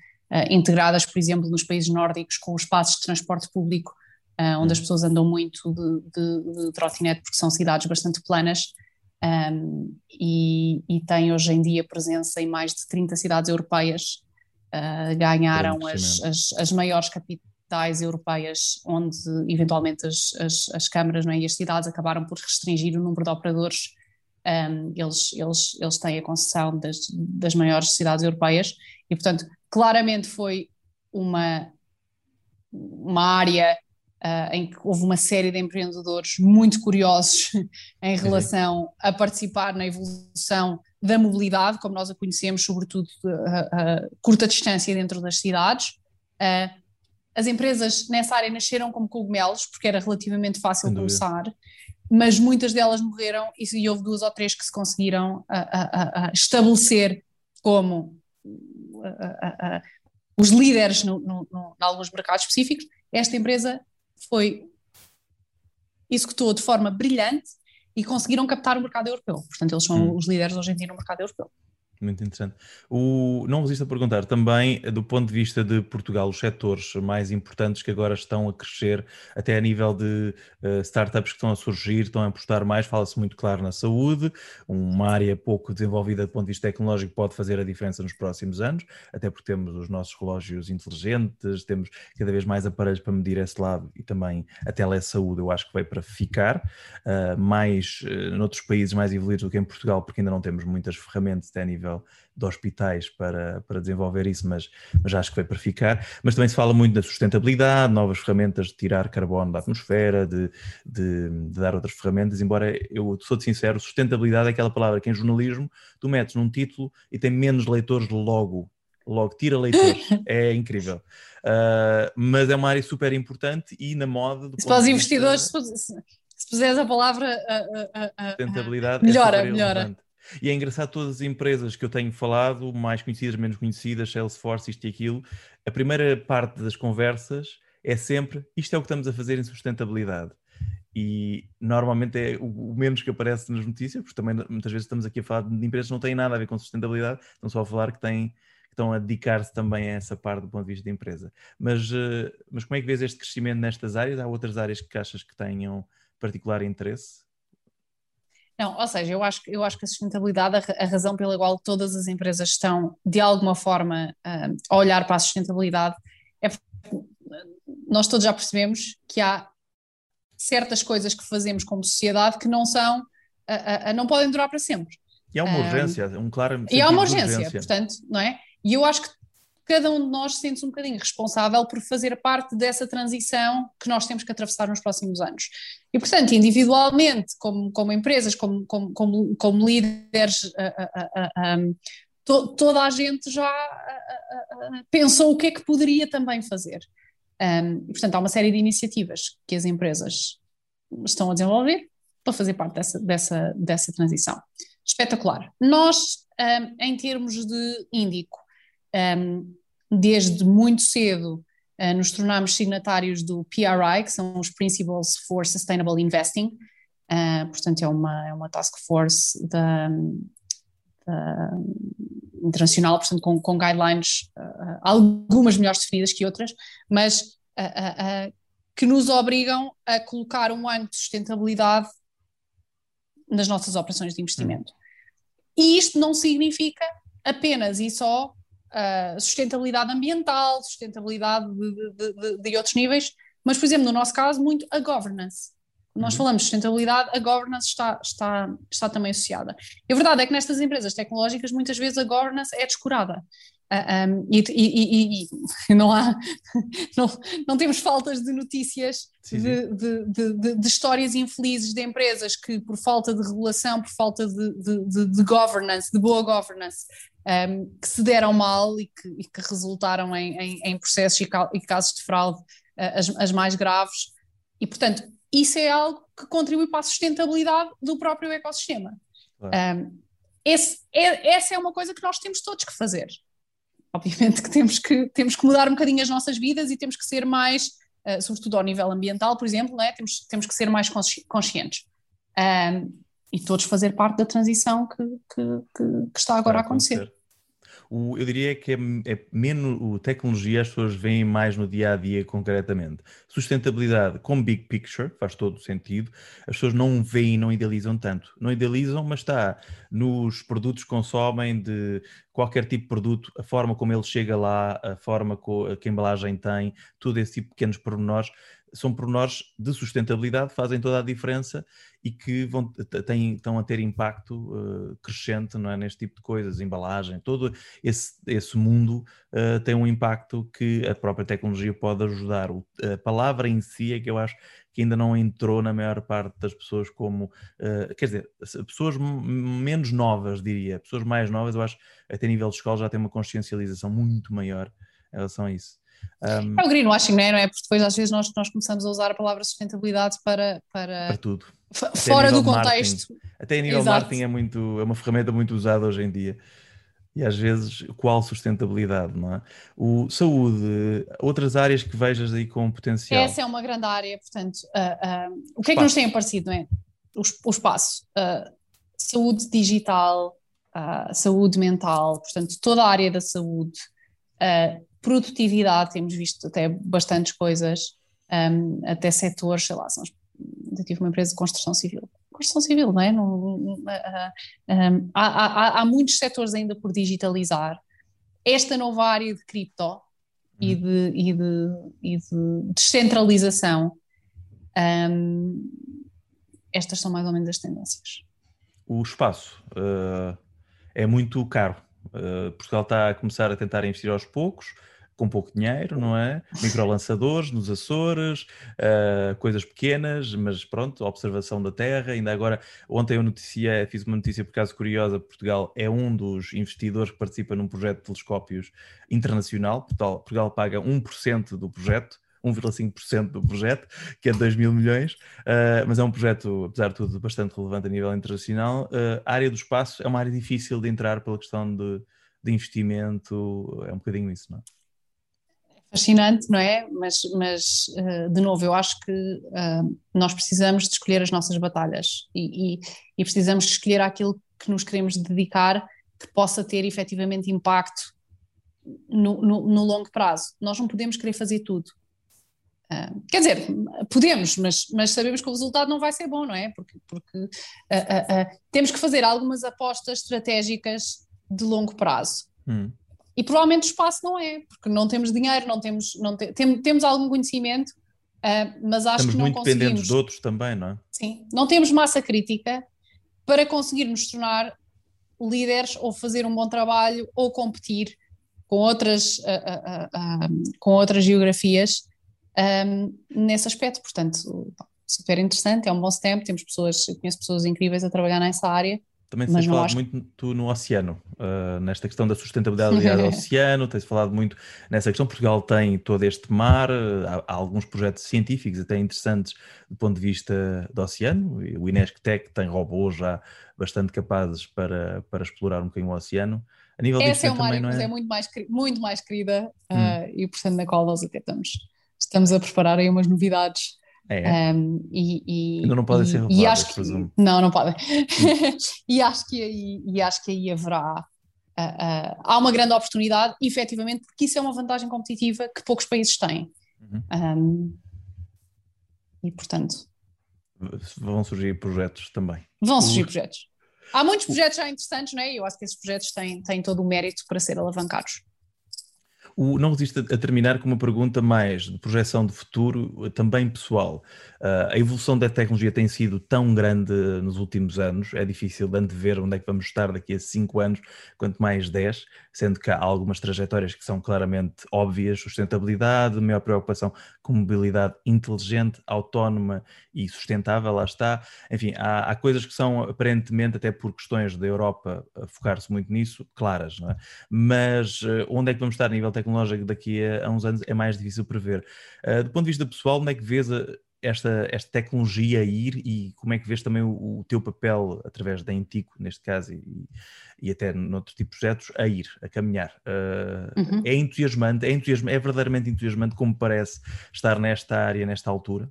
integradas, por exemplo, nos países nórdicos com os passos de transporte público, onde as pessoas andam muito de, de, de trotinete porque são cidades bastante planas. Um, e, e, tem hoje em dia presença em mais de 30 cidades europeias, uh, ganharam as, as, as, maiores capitais europeias, onde eventualmente as, as, as câmaras é, e as cidades acabaram por restringir o número de operadores. Um, eles, eles, eles têm a concessão das, das maiores cidades europeias e, portanto, claramente foi uma, uma área uh, em que houve uma série de empreendedores muito curiosos em relação a participar na evolução da mobilidade, como nós a conhecemos, sobretudo a, a curta distância dentro das cidades. Uh, as empresas nessa área nasceram como cogumelos, porque era relativamente fácil começar, mas muitas delas morreram e, e, houve duas ou três que se conseguiram a, a, estabelecer como os líderes no, no, no, em alguns mercados específicos. Esta empresa foi executou de forma brilhante e conseguiram captar o mercado europeu. Portanto, eles são hum. os líderes hoje em dia no mercado europeu. Muito interessante. O, não resisto a perguntar também, do ponto de vista de Portugal, os setores mais importantes que agora estão a crescer, até a nível de uh, startups que estão a surgir, estão a apostar mais, fala-se muito claro na saúde, uma área pouco desenvolvida do ponto de vista tecnológico pode fazer a diferença nos próximos anos, até porque temos os nossos relógios inteligentes, temos cada vez mais aparelhos para medir esse lado e também a telesaúde, eu acho que veio para ficar, uh, mais uh, noutros países mais evoluídos do que em Portugal, porque ainda não temos muitas ferramentas até a nível nível de hospitais para, para desenvolver isso, mas, mas acho que vai para ficar. Mas também se fala muito da sustentabilidade, novas ferramentas de tirar carbono da atmosfera, de, de, de dar outras ferramentas, embora eu sou-te sincero, sustentabilidade é aquela palavra que em jornalismo tu metes num título e tem menos leitores logo logo tira leitores, é incrível. Uh, mas é uma área super importante e na moda. Se para os investidores, se, se puseres a palavra sustentabilidade, melhora, é melhora. E é engraçado todas as empresas que eu tenho falado, mais conhecidas, menos conhecidas, Salesforce, isto e aquilo, a primeira parte das conversas é sempre isto é o que estamos a fazer em sustentabilidade. E normalmente é o, menos que aparece nas notícias, porque também muitas vezes estamos aqui a falar de empresas que não têm nada a ver com sustentabilidade, estão só a falar que têm que estão a dedicar-se também a essa parte do ponto de vista da empresa. Mas, eh, mas como é que vês este crescimento nestas áreas? Há outras áreas que achas que tenham particular interesse? Não, ou seja, eu acho, eu acho que a sustentabilidade, a, razão pela qual todas as empresas estão, de alguma forma, uh, a olhar para a sustentabilidade, é nós todos já percebemos que há certas coisas que fazemos como sociedade que não são, não podem durar para sempre. E há uma urgência, um claro E há uma urgência, urgência, portanto, não é? E eu acho que cada um de nós sente-se um bocadinho responsável por fazer parte dessa transição que nós temos que atravessar nos próximos anos. E, portanto, individualmente, como, como empresas, como, como, como, líderes, to, toda a gente já pensou o que é que poderia também fazer. Um, e, portanto, há uma série de iniciativas que as empresas estão a desenvolver para fazer parte dessa, dessa, dessa transição. Espetacular. Nós, um, em termos de índico, um, desde muito cedo uh, nos tornámos signatários do PRI, que são os Principles for Sustainable Investing, uh, portanto é uma, é uma task force da, da internacional, portanto com, com guidelines, uh, algumas melhores definidas que outras, mas que nos obrigam a colocar um ângulo de sustentabilidade nas nossas operações de investimento. E isto não significa apenas e só uh, sustentabilidade ambiental, sustentabilidade de, de, de, de, outros níveis, mas, por exemplo, no nosso caso, muito a governance. Quando nós uhum. falamos de sustentabilidade, a governance está, está, está também associada. E a verdade é que nestas empresas tecnológicas, muitas vezes a governance é descurada. Uh, ah, um, e, e, e, não há, não, não temos faltas de notícias. De, de, de, de, histórias infelizes de empresas que, por falta de regulação, por falta de, governance, de boa governance, um, que se deram mal e que, e que resultaram em, em, em, processos e, e, casos de fraude uh, as, as, mais graves. E, portanto, isso é algo que contribui para a sustentabilidade do próprio ecossistema. Claro. Um, esse, é, essa é uma coisa que nós temos todos que fazer. Obviamente que temos que, temos que mudar um bocadinho as nossas vidas e temos que ser mais, uh, sobretudo ao nível ambiental, por exemplo, né? temos, temos que ser mais conscientes. Um, e todos fazer parte da transição que, que, que, que está agora a acontecer. O, eu diria que é, é menos o tecnologia, as pessoas veem mais no dia a dia concretamente. Sustentabilidade com big picture, faz todo sentido. As pessoas não veem, não idealizam tanto. Não idealizam, mas está nos produtos que consomem, de qualquer tipo de produto, a forma como ele chega lá, a forma que a embalagem tem, todo esse tipo de pequenos pormenores são pormenores de sustentabilidade, fazem toda a diferença e que vão, têm, estão a ter impacto uh, crescente não é, neste tipo de coisas, embalagem, todo esse, esse mundo uh, tem um impacto que a própria tecnologia pode ajudar. O, a palavra em si é que eu acho que ainda não entrou na maior parte das pessoas como, uh, quer dizer, pessoas menos novas, diria, pessoas mais novas, eu acho, até nível de escola já tem uma consciencialização muito maior em relação a isso. Um, é o greenwashing, não é? não é? Porque depois às vezes nós, nós começamos a usar a palavra sustentabilidade para, para, para tudo. Fora do contexto. Até a nível de marketing é, muito, é uma ferramenta muito usada hoje em dia. E às vezes, qual sustentabilidade, não é? O, saúde, outras áreas que vejas aí com potencial. Essa é uma grande área, portanto, uh, uh, o que é que nos tem aparecido, não é? O, o espaço, uh, saúde digital, saúde mental, portanto, toda a área da saúde, produtividade, temos visto até bastantes coisas, um, até setores, sei lá, são, eu tive uma empresa de construção civil. Construção civil, não é? Não, não, um, há, há, há, muitos setores ainda por digitalizar. Esta nova área de cripto uhum. e, de, e, de, e de descentralização, um, estas são mais ou menos as tendências. O espaço uh, é muito caro. Uh, Portugal está a começar a tentar investir aos poucos com pouco dinheiro, não é? Microlançadores nos Açores, uh, coisas pequenas, mas pronto, observação da Terra. Ainda agora, ontem eu noticiei, fiz uma notícia por causa curiosa: Portugal é um dos investidores que participa num projeto de telescópios internacional. Portugal, Portugal paga 1% do projeto. 1,5% do projeto, que é de 2 mil milhões, uh, mas é um projeto, apesar de tudo, bastante relevante a nível internacional. Uh, a área do espaço é uma área difícil de entrar pela questão de, de investimento, é um bocadinho isso, não é? Fascinante, não é? Mas, mas uh, de novo, eu acho que uh, nós precisamos de escolher as nossas batalhas e, e, e, precisamos de escolher aquilo que nos queremos dedicar que possa ter efetivamente impacto no, no, no longo prazo. Nós não podemos querer fazer tudo. Uh, quer dizer, podemos, mas, mas sabemos que o resultado não vai ser bom, não é? Porque, porque temos que fazer algumas apostas estratégicas de longo prazo. Hum. E provavelmente o espaço não é, porque não temos dinheiro, não temos, não te, tem, temos algum conhecimento, uh, mas acho Estamos que não muito dependentes de outros também, não é? Sim, não temos massa crítica para conseguir nos tornar líderes ou fazer um bom trabalho ou competir com outras, uh, uh, com outras geografias um, nesse aspecto. Portanto, super interessante, é um bom tempo, temos pessoas, conheço pessoas incríveis a trabalhar nessa área também tens falado acho... muito no oceano, uh, nesta questão da sustentabilidade ligada ao oceano, tens falado muito nessa questão. Portugal tem todo este mar, há, há, alguns projetos científicos até interessantes do ponto de vista do oceano. O Inesctec tem robôs já bastante capazes para, para explorar um bocadinho o oceano. A nível Essa é uma área que é? é muito mais, muito mais querida hum. uh, e, portanto, na qual nós até estamos, estamos a preparar aí umas novidades é. Um, e, e, Ainda não podem ser reveladas, que, presumo. Não, não podem. e, acho que aí, e acho que aí haverá. Uh, uh, há uma grande oportunidade, efetivamente, porque isso é uma vantagem competitiva que poucos países têm. Uhum. Um, e portanto. Vão surgir projetos também. Vão surgir projetos. Há muitos projetos já interessantes, não é? Eu acho que esses projetos têm, têm todo o mérito para ser alavancados. O, não resisto a, terminar com uma pergunta mais de projeção de futuro, também pessoal. Uh, a evolução da tecnologia tem sido tão grande nos últimos anos, é difícil de antever onde é que vamos estar daqui a 5 anos, quanto mais 10, sendo que há algumas trajetórias que são claramente óbvias, sustentabilidade, maior preocupação com mobilidade inteligente, autónoma e sustentável, lá está. Enfim, há, há coisas que são aparentemente, até por questões da Europa, focar-se muito nisso, claras, não é? Mas uh, onde é que vamos estar a nível tecnológico? Tecnológica daqui a, uns anos é mais difícil prever. Uh, do ponto de vista pessoal, como é que vês a, esta, esta tecnologia a ir e como é que vês também o, o teu papel através da Intico, neste caso, e, e até noutro tipo de projetos, a ir, a caminhar? Uh, uhum. É entusiasmante, é, entusiasmante, é verdadeiramente entusiasmante como parece estar nesta área, nesta altura?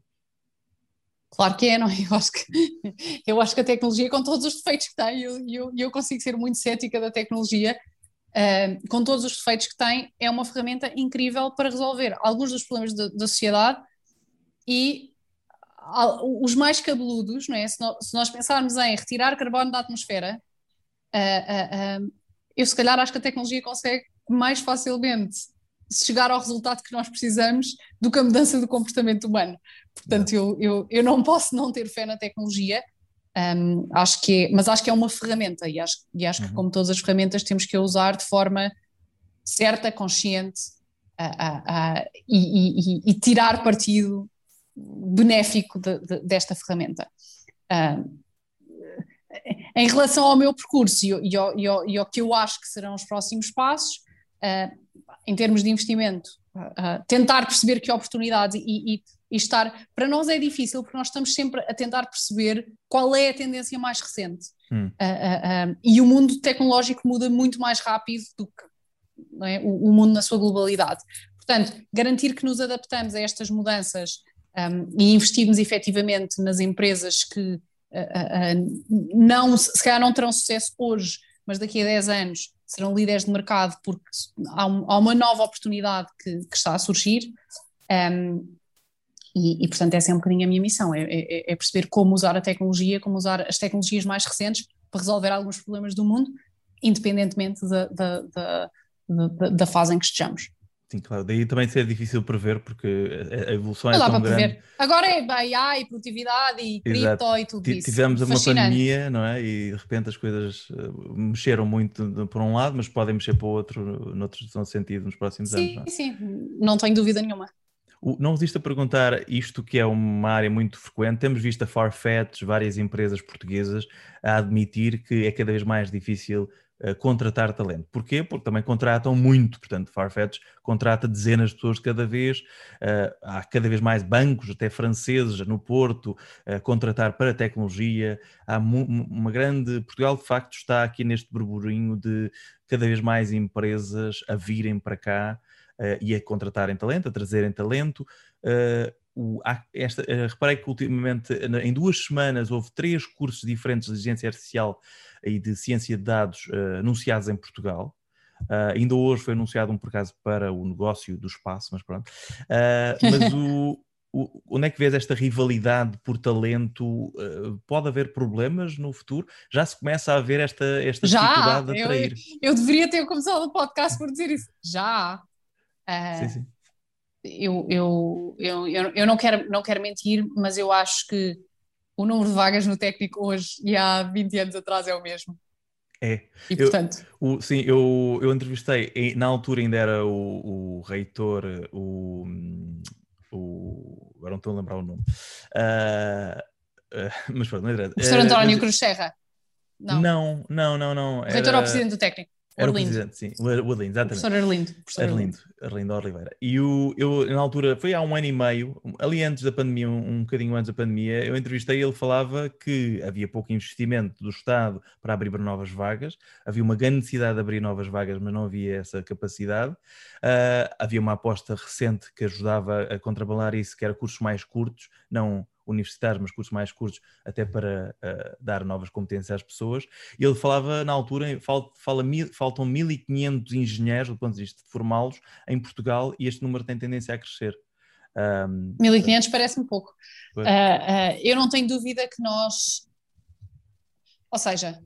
Claro que é, não? É? Eu acho que, eu acho que a tecnologia, com todos os defeitos que tem, eu, eu, eu consigo ser muito cética da tecnologia, uh, com todos os defeitos que tem, é uma ferramenta incrível para resolver alguns dos problemas da, da sociedade e os mais cabeludos, não é? se, nós, se nós pensarmos em retirar carbono da atmosfera, uh, uh, eu se calhar acho que a tecnologia consegue mais facilmente chegar ao resultado que nós precisamos do que a mudança do comportamento humano. Portanto, eu, eu, eu não posso não ter fé na tecnologia, um, acho que é, mas acho que é uma ferramenta e acho, e acho uhum. que, como todas as ferramentas, temos que a usar de forma certa, consciente uh, uh, e, e, e, tirar partido benéfico de, de, desta ferramenta. em relação ao meu percurso e, ao, ao, ao, que eu acho que serão os próximos passos, em termos de investimento, tentar perceber que oportunidades e, e estar. Para nós é difícil, porque nós estamos sempre a tentar perceber qual é a tendência mais recente. Hum. Uh, uh, uh, e o mundo tecnológico muda muito mais rápido do que é? o, o, mundo na sua globalidade. Portanto, garantir que nos adaptamos a estas mudanças um, e investirmos efetivamente nas empresas que não, se calhar não terão sucesso hoje, mas daqui a 10 anos serão líderes de mercado porque há, um, há uma nova oportunidade que, que está a surgir. Um, e, e, portanto, essa é um bocadinho a minha missão: é, é, é, perceber como usar a tecnologia, como usar as tecnologias mais recentes para resolver alguns problemas do mundo, independentemente da, da, da, da, fase em que estejamos. Sim, claro. Daí também ser difícil prever, porque a evolução é Não é tão grande. Prever. Agora é AI, produtividade e cripto e tudo isso. Tivemos uma pandemia, não é? E de repente as coisas eh, mexeram muito por um lado, mas podem mexer para o outro, noutro sentido, nos próximos sim, anos. Sim, sim, não tenho dúvida nenhuma. Não resisto a perguntar isto que é uma área muito frequente. Temos visto a Farfetch, várias empresas portuguesas, a admitir que é cada vez mais difícil uh, contratar talento. Porquê? Porque também contratam muito. Portanto, Farfetch contrata dezenas de pessoas cada vez. Uh, há cada vez mais bancos, até franceses, no Porto, a uh, contratar para tecnologia. Há uma grande. Portugal, de facto, está aqui neste burburinho de cada vez mais empresas a virem para cá uh, e a contratarem talento, a trazerem talento. Uh, o, esta, uh, reparei que ultimamente, em duas semanas, houve três cursos diferentes de inteligência artificial e de ciência de dados anunciados em Portugal. Uh, ainda hoje foi anunciado um por acaso para o negócio do espaço, mas pronto. Uh, mas o, o, onde é que vês esta rivalidade por talento? Uh, pode haver problemas no futuro? Já se começa a ver esta, esta Já, dificuldade de atrair? Eu, eu deveria ter começado o podcast por dizer isso. Já. Uh, sim, sim. Eu, eu, eu, eu, não, quero, não quero mentir, mas eu acho que o número de vagas no técnico hoje e há 20 anos atrás é o mesmo. É. E portanto. Eu, o, sim, eu, eu entrevistei, na altura ainda era o, o reitor, o, o. Agora não estou a lembrar o nome. Uh, uh, mas pronto, não é O professor António Cruz Serra. Não, não, não, não. não. O reitor era... ou presidente do técnico? Era Arlindo. o presidente, sim, o Arlindo, exatamente. O professor Arlindo. Professor Arlindo, Arlindo Oliveira. E o, eu, na altura, foi há um ano e meio, ali antes da pandemia, um, um bocadinho antes da pandemia, eu entrevistei e ele falava que havia pouco investimento do Estado para abrir novas vagas, havia uma grande necessidade de abrir novas vagas, mas não havia essa capacidade. Uh, havia uma aposta recente que ajudava a contrabalar isso, que era cursos mais curtos, não universitários, mas cursos mais curtos, até para uh, dar novas competências às pessoas. E ele falava, na altura, fala, fala mil, faltam 1.500 engenheiros, do ponto de vista de formá-los, em Portugal, e este número tem tendência a crescer. Um, 1.500 parece-me pouco. Uh, uh, eu não tenho dúvida que nós. Ou seja,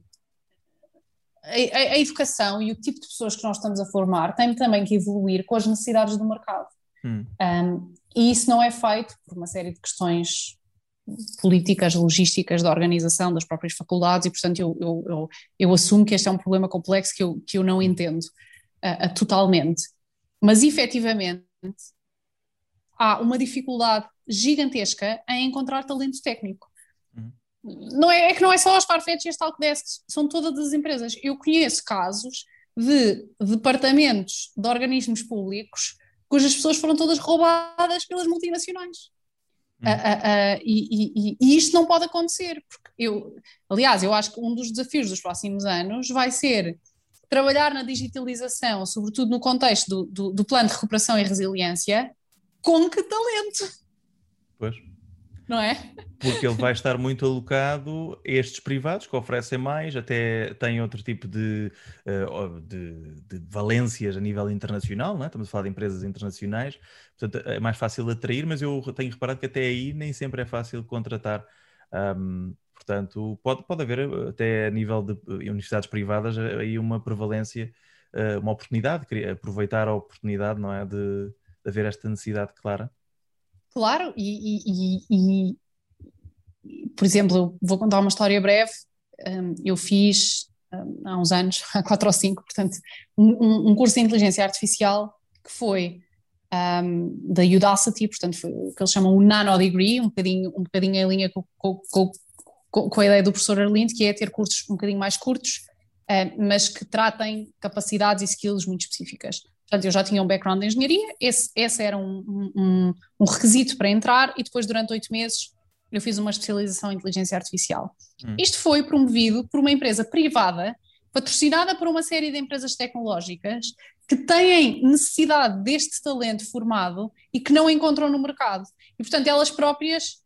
a, a, a, educação e o tipo de pessoas que nós estamos a formar tem também que evoluir com as necessidades do mercado. Hum. Um, e isso não é feito por uma série de questões políticas, logísticas da organização das próprias faculdades e, portanto, eu, eu, eu, eu, assumo que este é um problema complexo que eu, que eu não entendo uh, uh, totalmente. Mas, efetivamente, há uma dificuldade gigantesca em encontrar talento técnico. Uhum. Não é, é, que não é só as Farfetch e as Talkdesk, são todas as empresas. Eu conheço casos de departamentos de organismos públicos cujas pessoas foram todas roubadas pelas multinacionais. Uh, uh, uh, e, e, e, isto não pode acontecer, porque eu, aliás, eu acho que um dos desafios dos próximos anos vai ser trabalhar na digitalização, sobretudo no contexto do, do, do plano de recuperação e resiliência, com que talento? Pois. Não é? Porque ele vai estar muito alocado a estes privados que oferecem mais, até tem outro tipo de, uh, de, de, valências a nível internacional, não é? estamos a falar de empresas internacionais, portanto é mais fácil atrair, mas eu tenho reparado que até aí nem sempre é fácil contratar. Um, portanto, pode, pode haver até a nível de universidades privadas aí uma prevalência, uma oportunidade, aproveitar a oportunidade, não é, de, de haver esta necessidade clara. Claro, e, e, e, por exemplo, vou contar uma história breve. Um, eu fiz um, há uns anos, há quatro ou cinco, portanto, um, curso de inteligência artificial que foi um, da Udacity, portanto, foi o que eles chamam o Nano Degree, um bocadinho, um bocadinho em linha com, com, com, com a ideia do professor Arlindo, que é ter cursos um bocadinho mais curtos, mas que tratem capacidades e skills muito específicas. Portanto, eu já tinha um background de engenharia, esse, esse era um, um, um requisito para entrar, e depois, durante oito meses, eu fiz uma especialização em inteligência artificial. Hum. Isto foi promovido por uma empresa privada, patrocinada por uma série de empresas tecnológicas que têm necessidade deste talento formado e que não encontram no mercado. E, portanto, elas próprias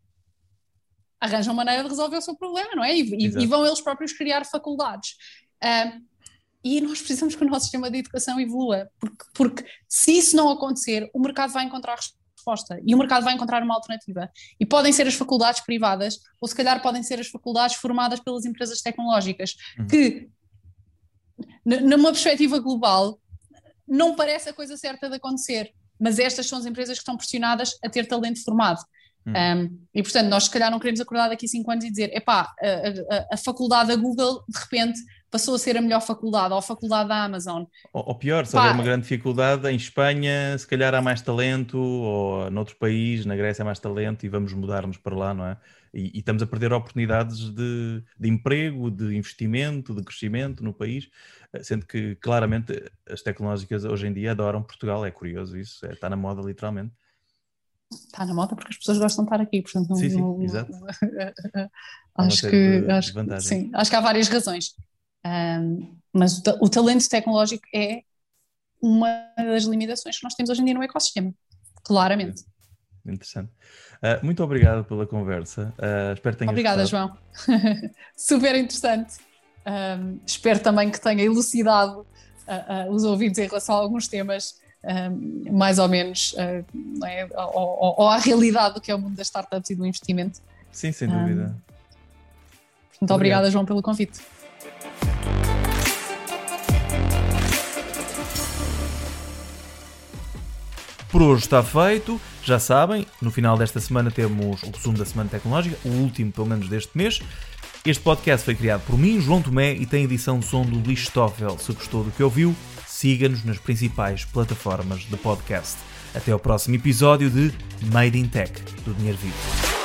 arranjam maneira de resolver o seu problema, não é? E, e vão eles próprios criar faculdades. Uh, e nós precisamos que o nosso sistema de educação evolua, porque, porque se isso não acontecer, o mercado vai encontrar resposta e o mercado vai encontrar uma alternativa. E podem ser as faculdades privadas, ou se calhar podem ser as faculdades formadas pelas empresas tecnológicas, uhum. que, numa perspectiva global, não parece a coisa certa de acontecer, mas estas são as empresas que estão pressionadas a ter talento formado. Uhum. Um, e portanto, nós se calhar não queremos acordar daqui a cinco anos e dizer: epá, a, a, a faculdade da Google de repente passou a ser a melhor faculdade, ou a faculdade da Amazon. Ou, ou pior, se houver uma grande dificuldade, em Espanha se calhar há mais talento, ou noutro país, na Grécia há mais talento, e vamos mudar-nos para lá, não é? E, e, estamos a perder oportunidades de, de, emprego, de investimento, de crescimento no país, eh, sendo que claramente as tecnológicas hoje em dia adoram Portugal, é curioso isso, é, está na moda literalmente. Está na moda porque as pessoas gostam de estar aqui, portanto não, sim, sim, não, exato. acho que acho, sim, acho que há várias razões. Um, mas o, o, talento tecnológico é uma das limitações que nós temos hoje em dia no ecossistema, claramente. Interessante. Uh, muito obrigado pela conversa. Uh, espero que tenha Obrigada, João. Super interessante. Um, espero também que tenha elucidado uh, os ouvidos em relação a alguns temas mais ou menos é, ou, ou, à realidade do que é o mundo das startups e do investimento. Sim, sem dúvida. Um, muito obrigada, João, pelo convite. Por hoje está feito. Já sabem, no final desta semana temos o resumo da Semana Tecnológica, o último, pelo menos, deste mês. Este podcast foi criado por mim, João Tomé, e tem edição de som do Luís Stoffel. Se gostou do que ouviu, siga-nos nas principais plataformas de podcast. Até ao próximo episódio de Made in Tech, do Dinheiro Vivo.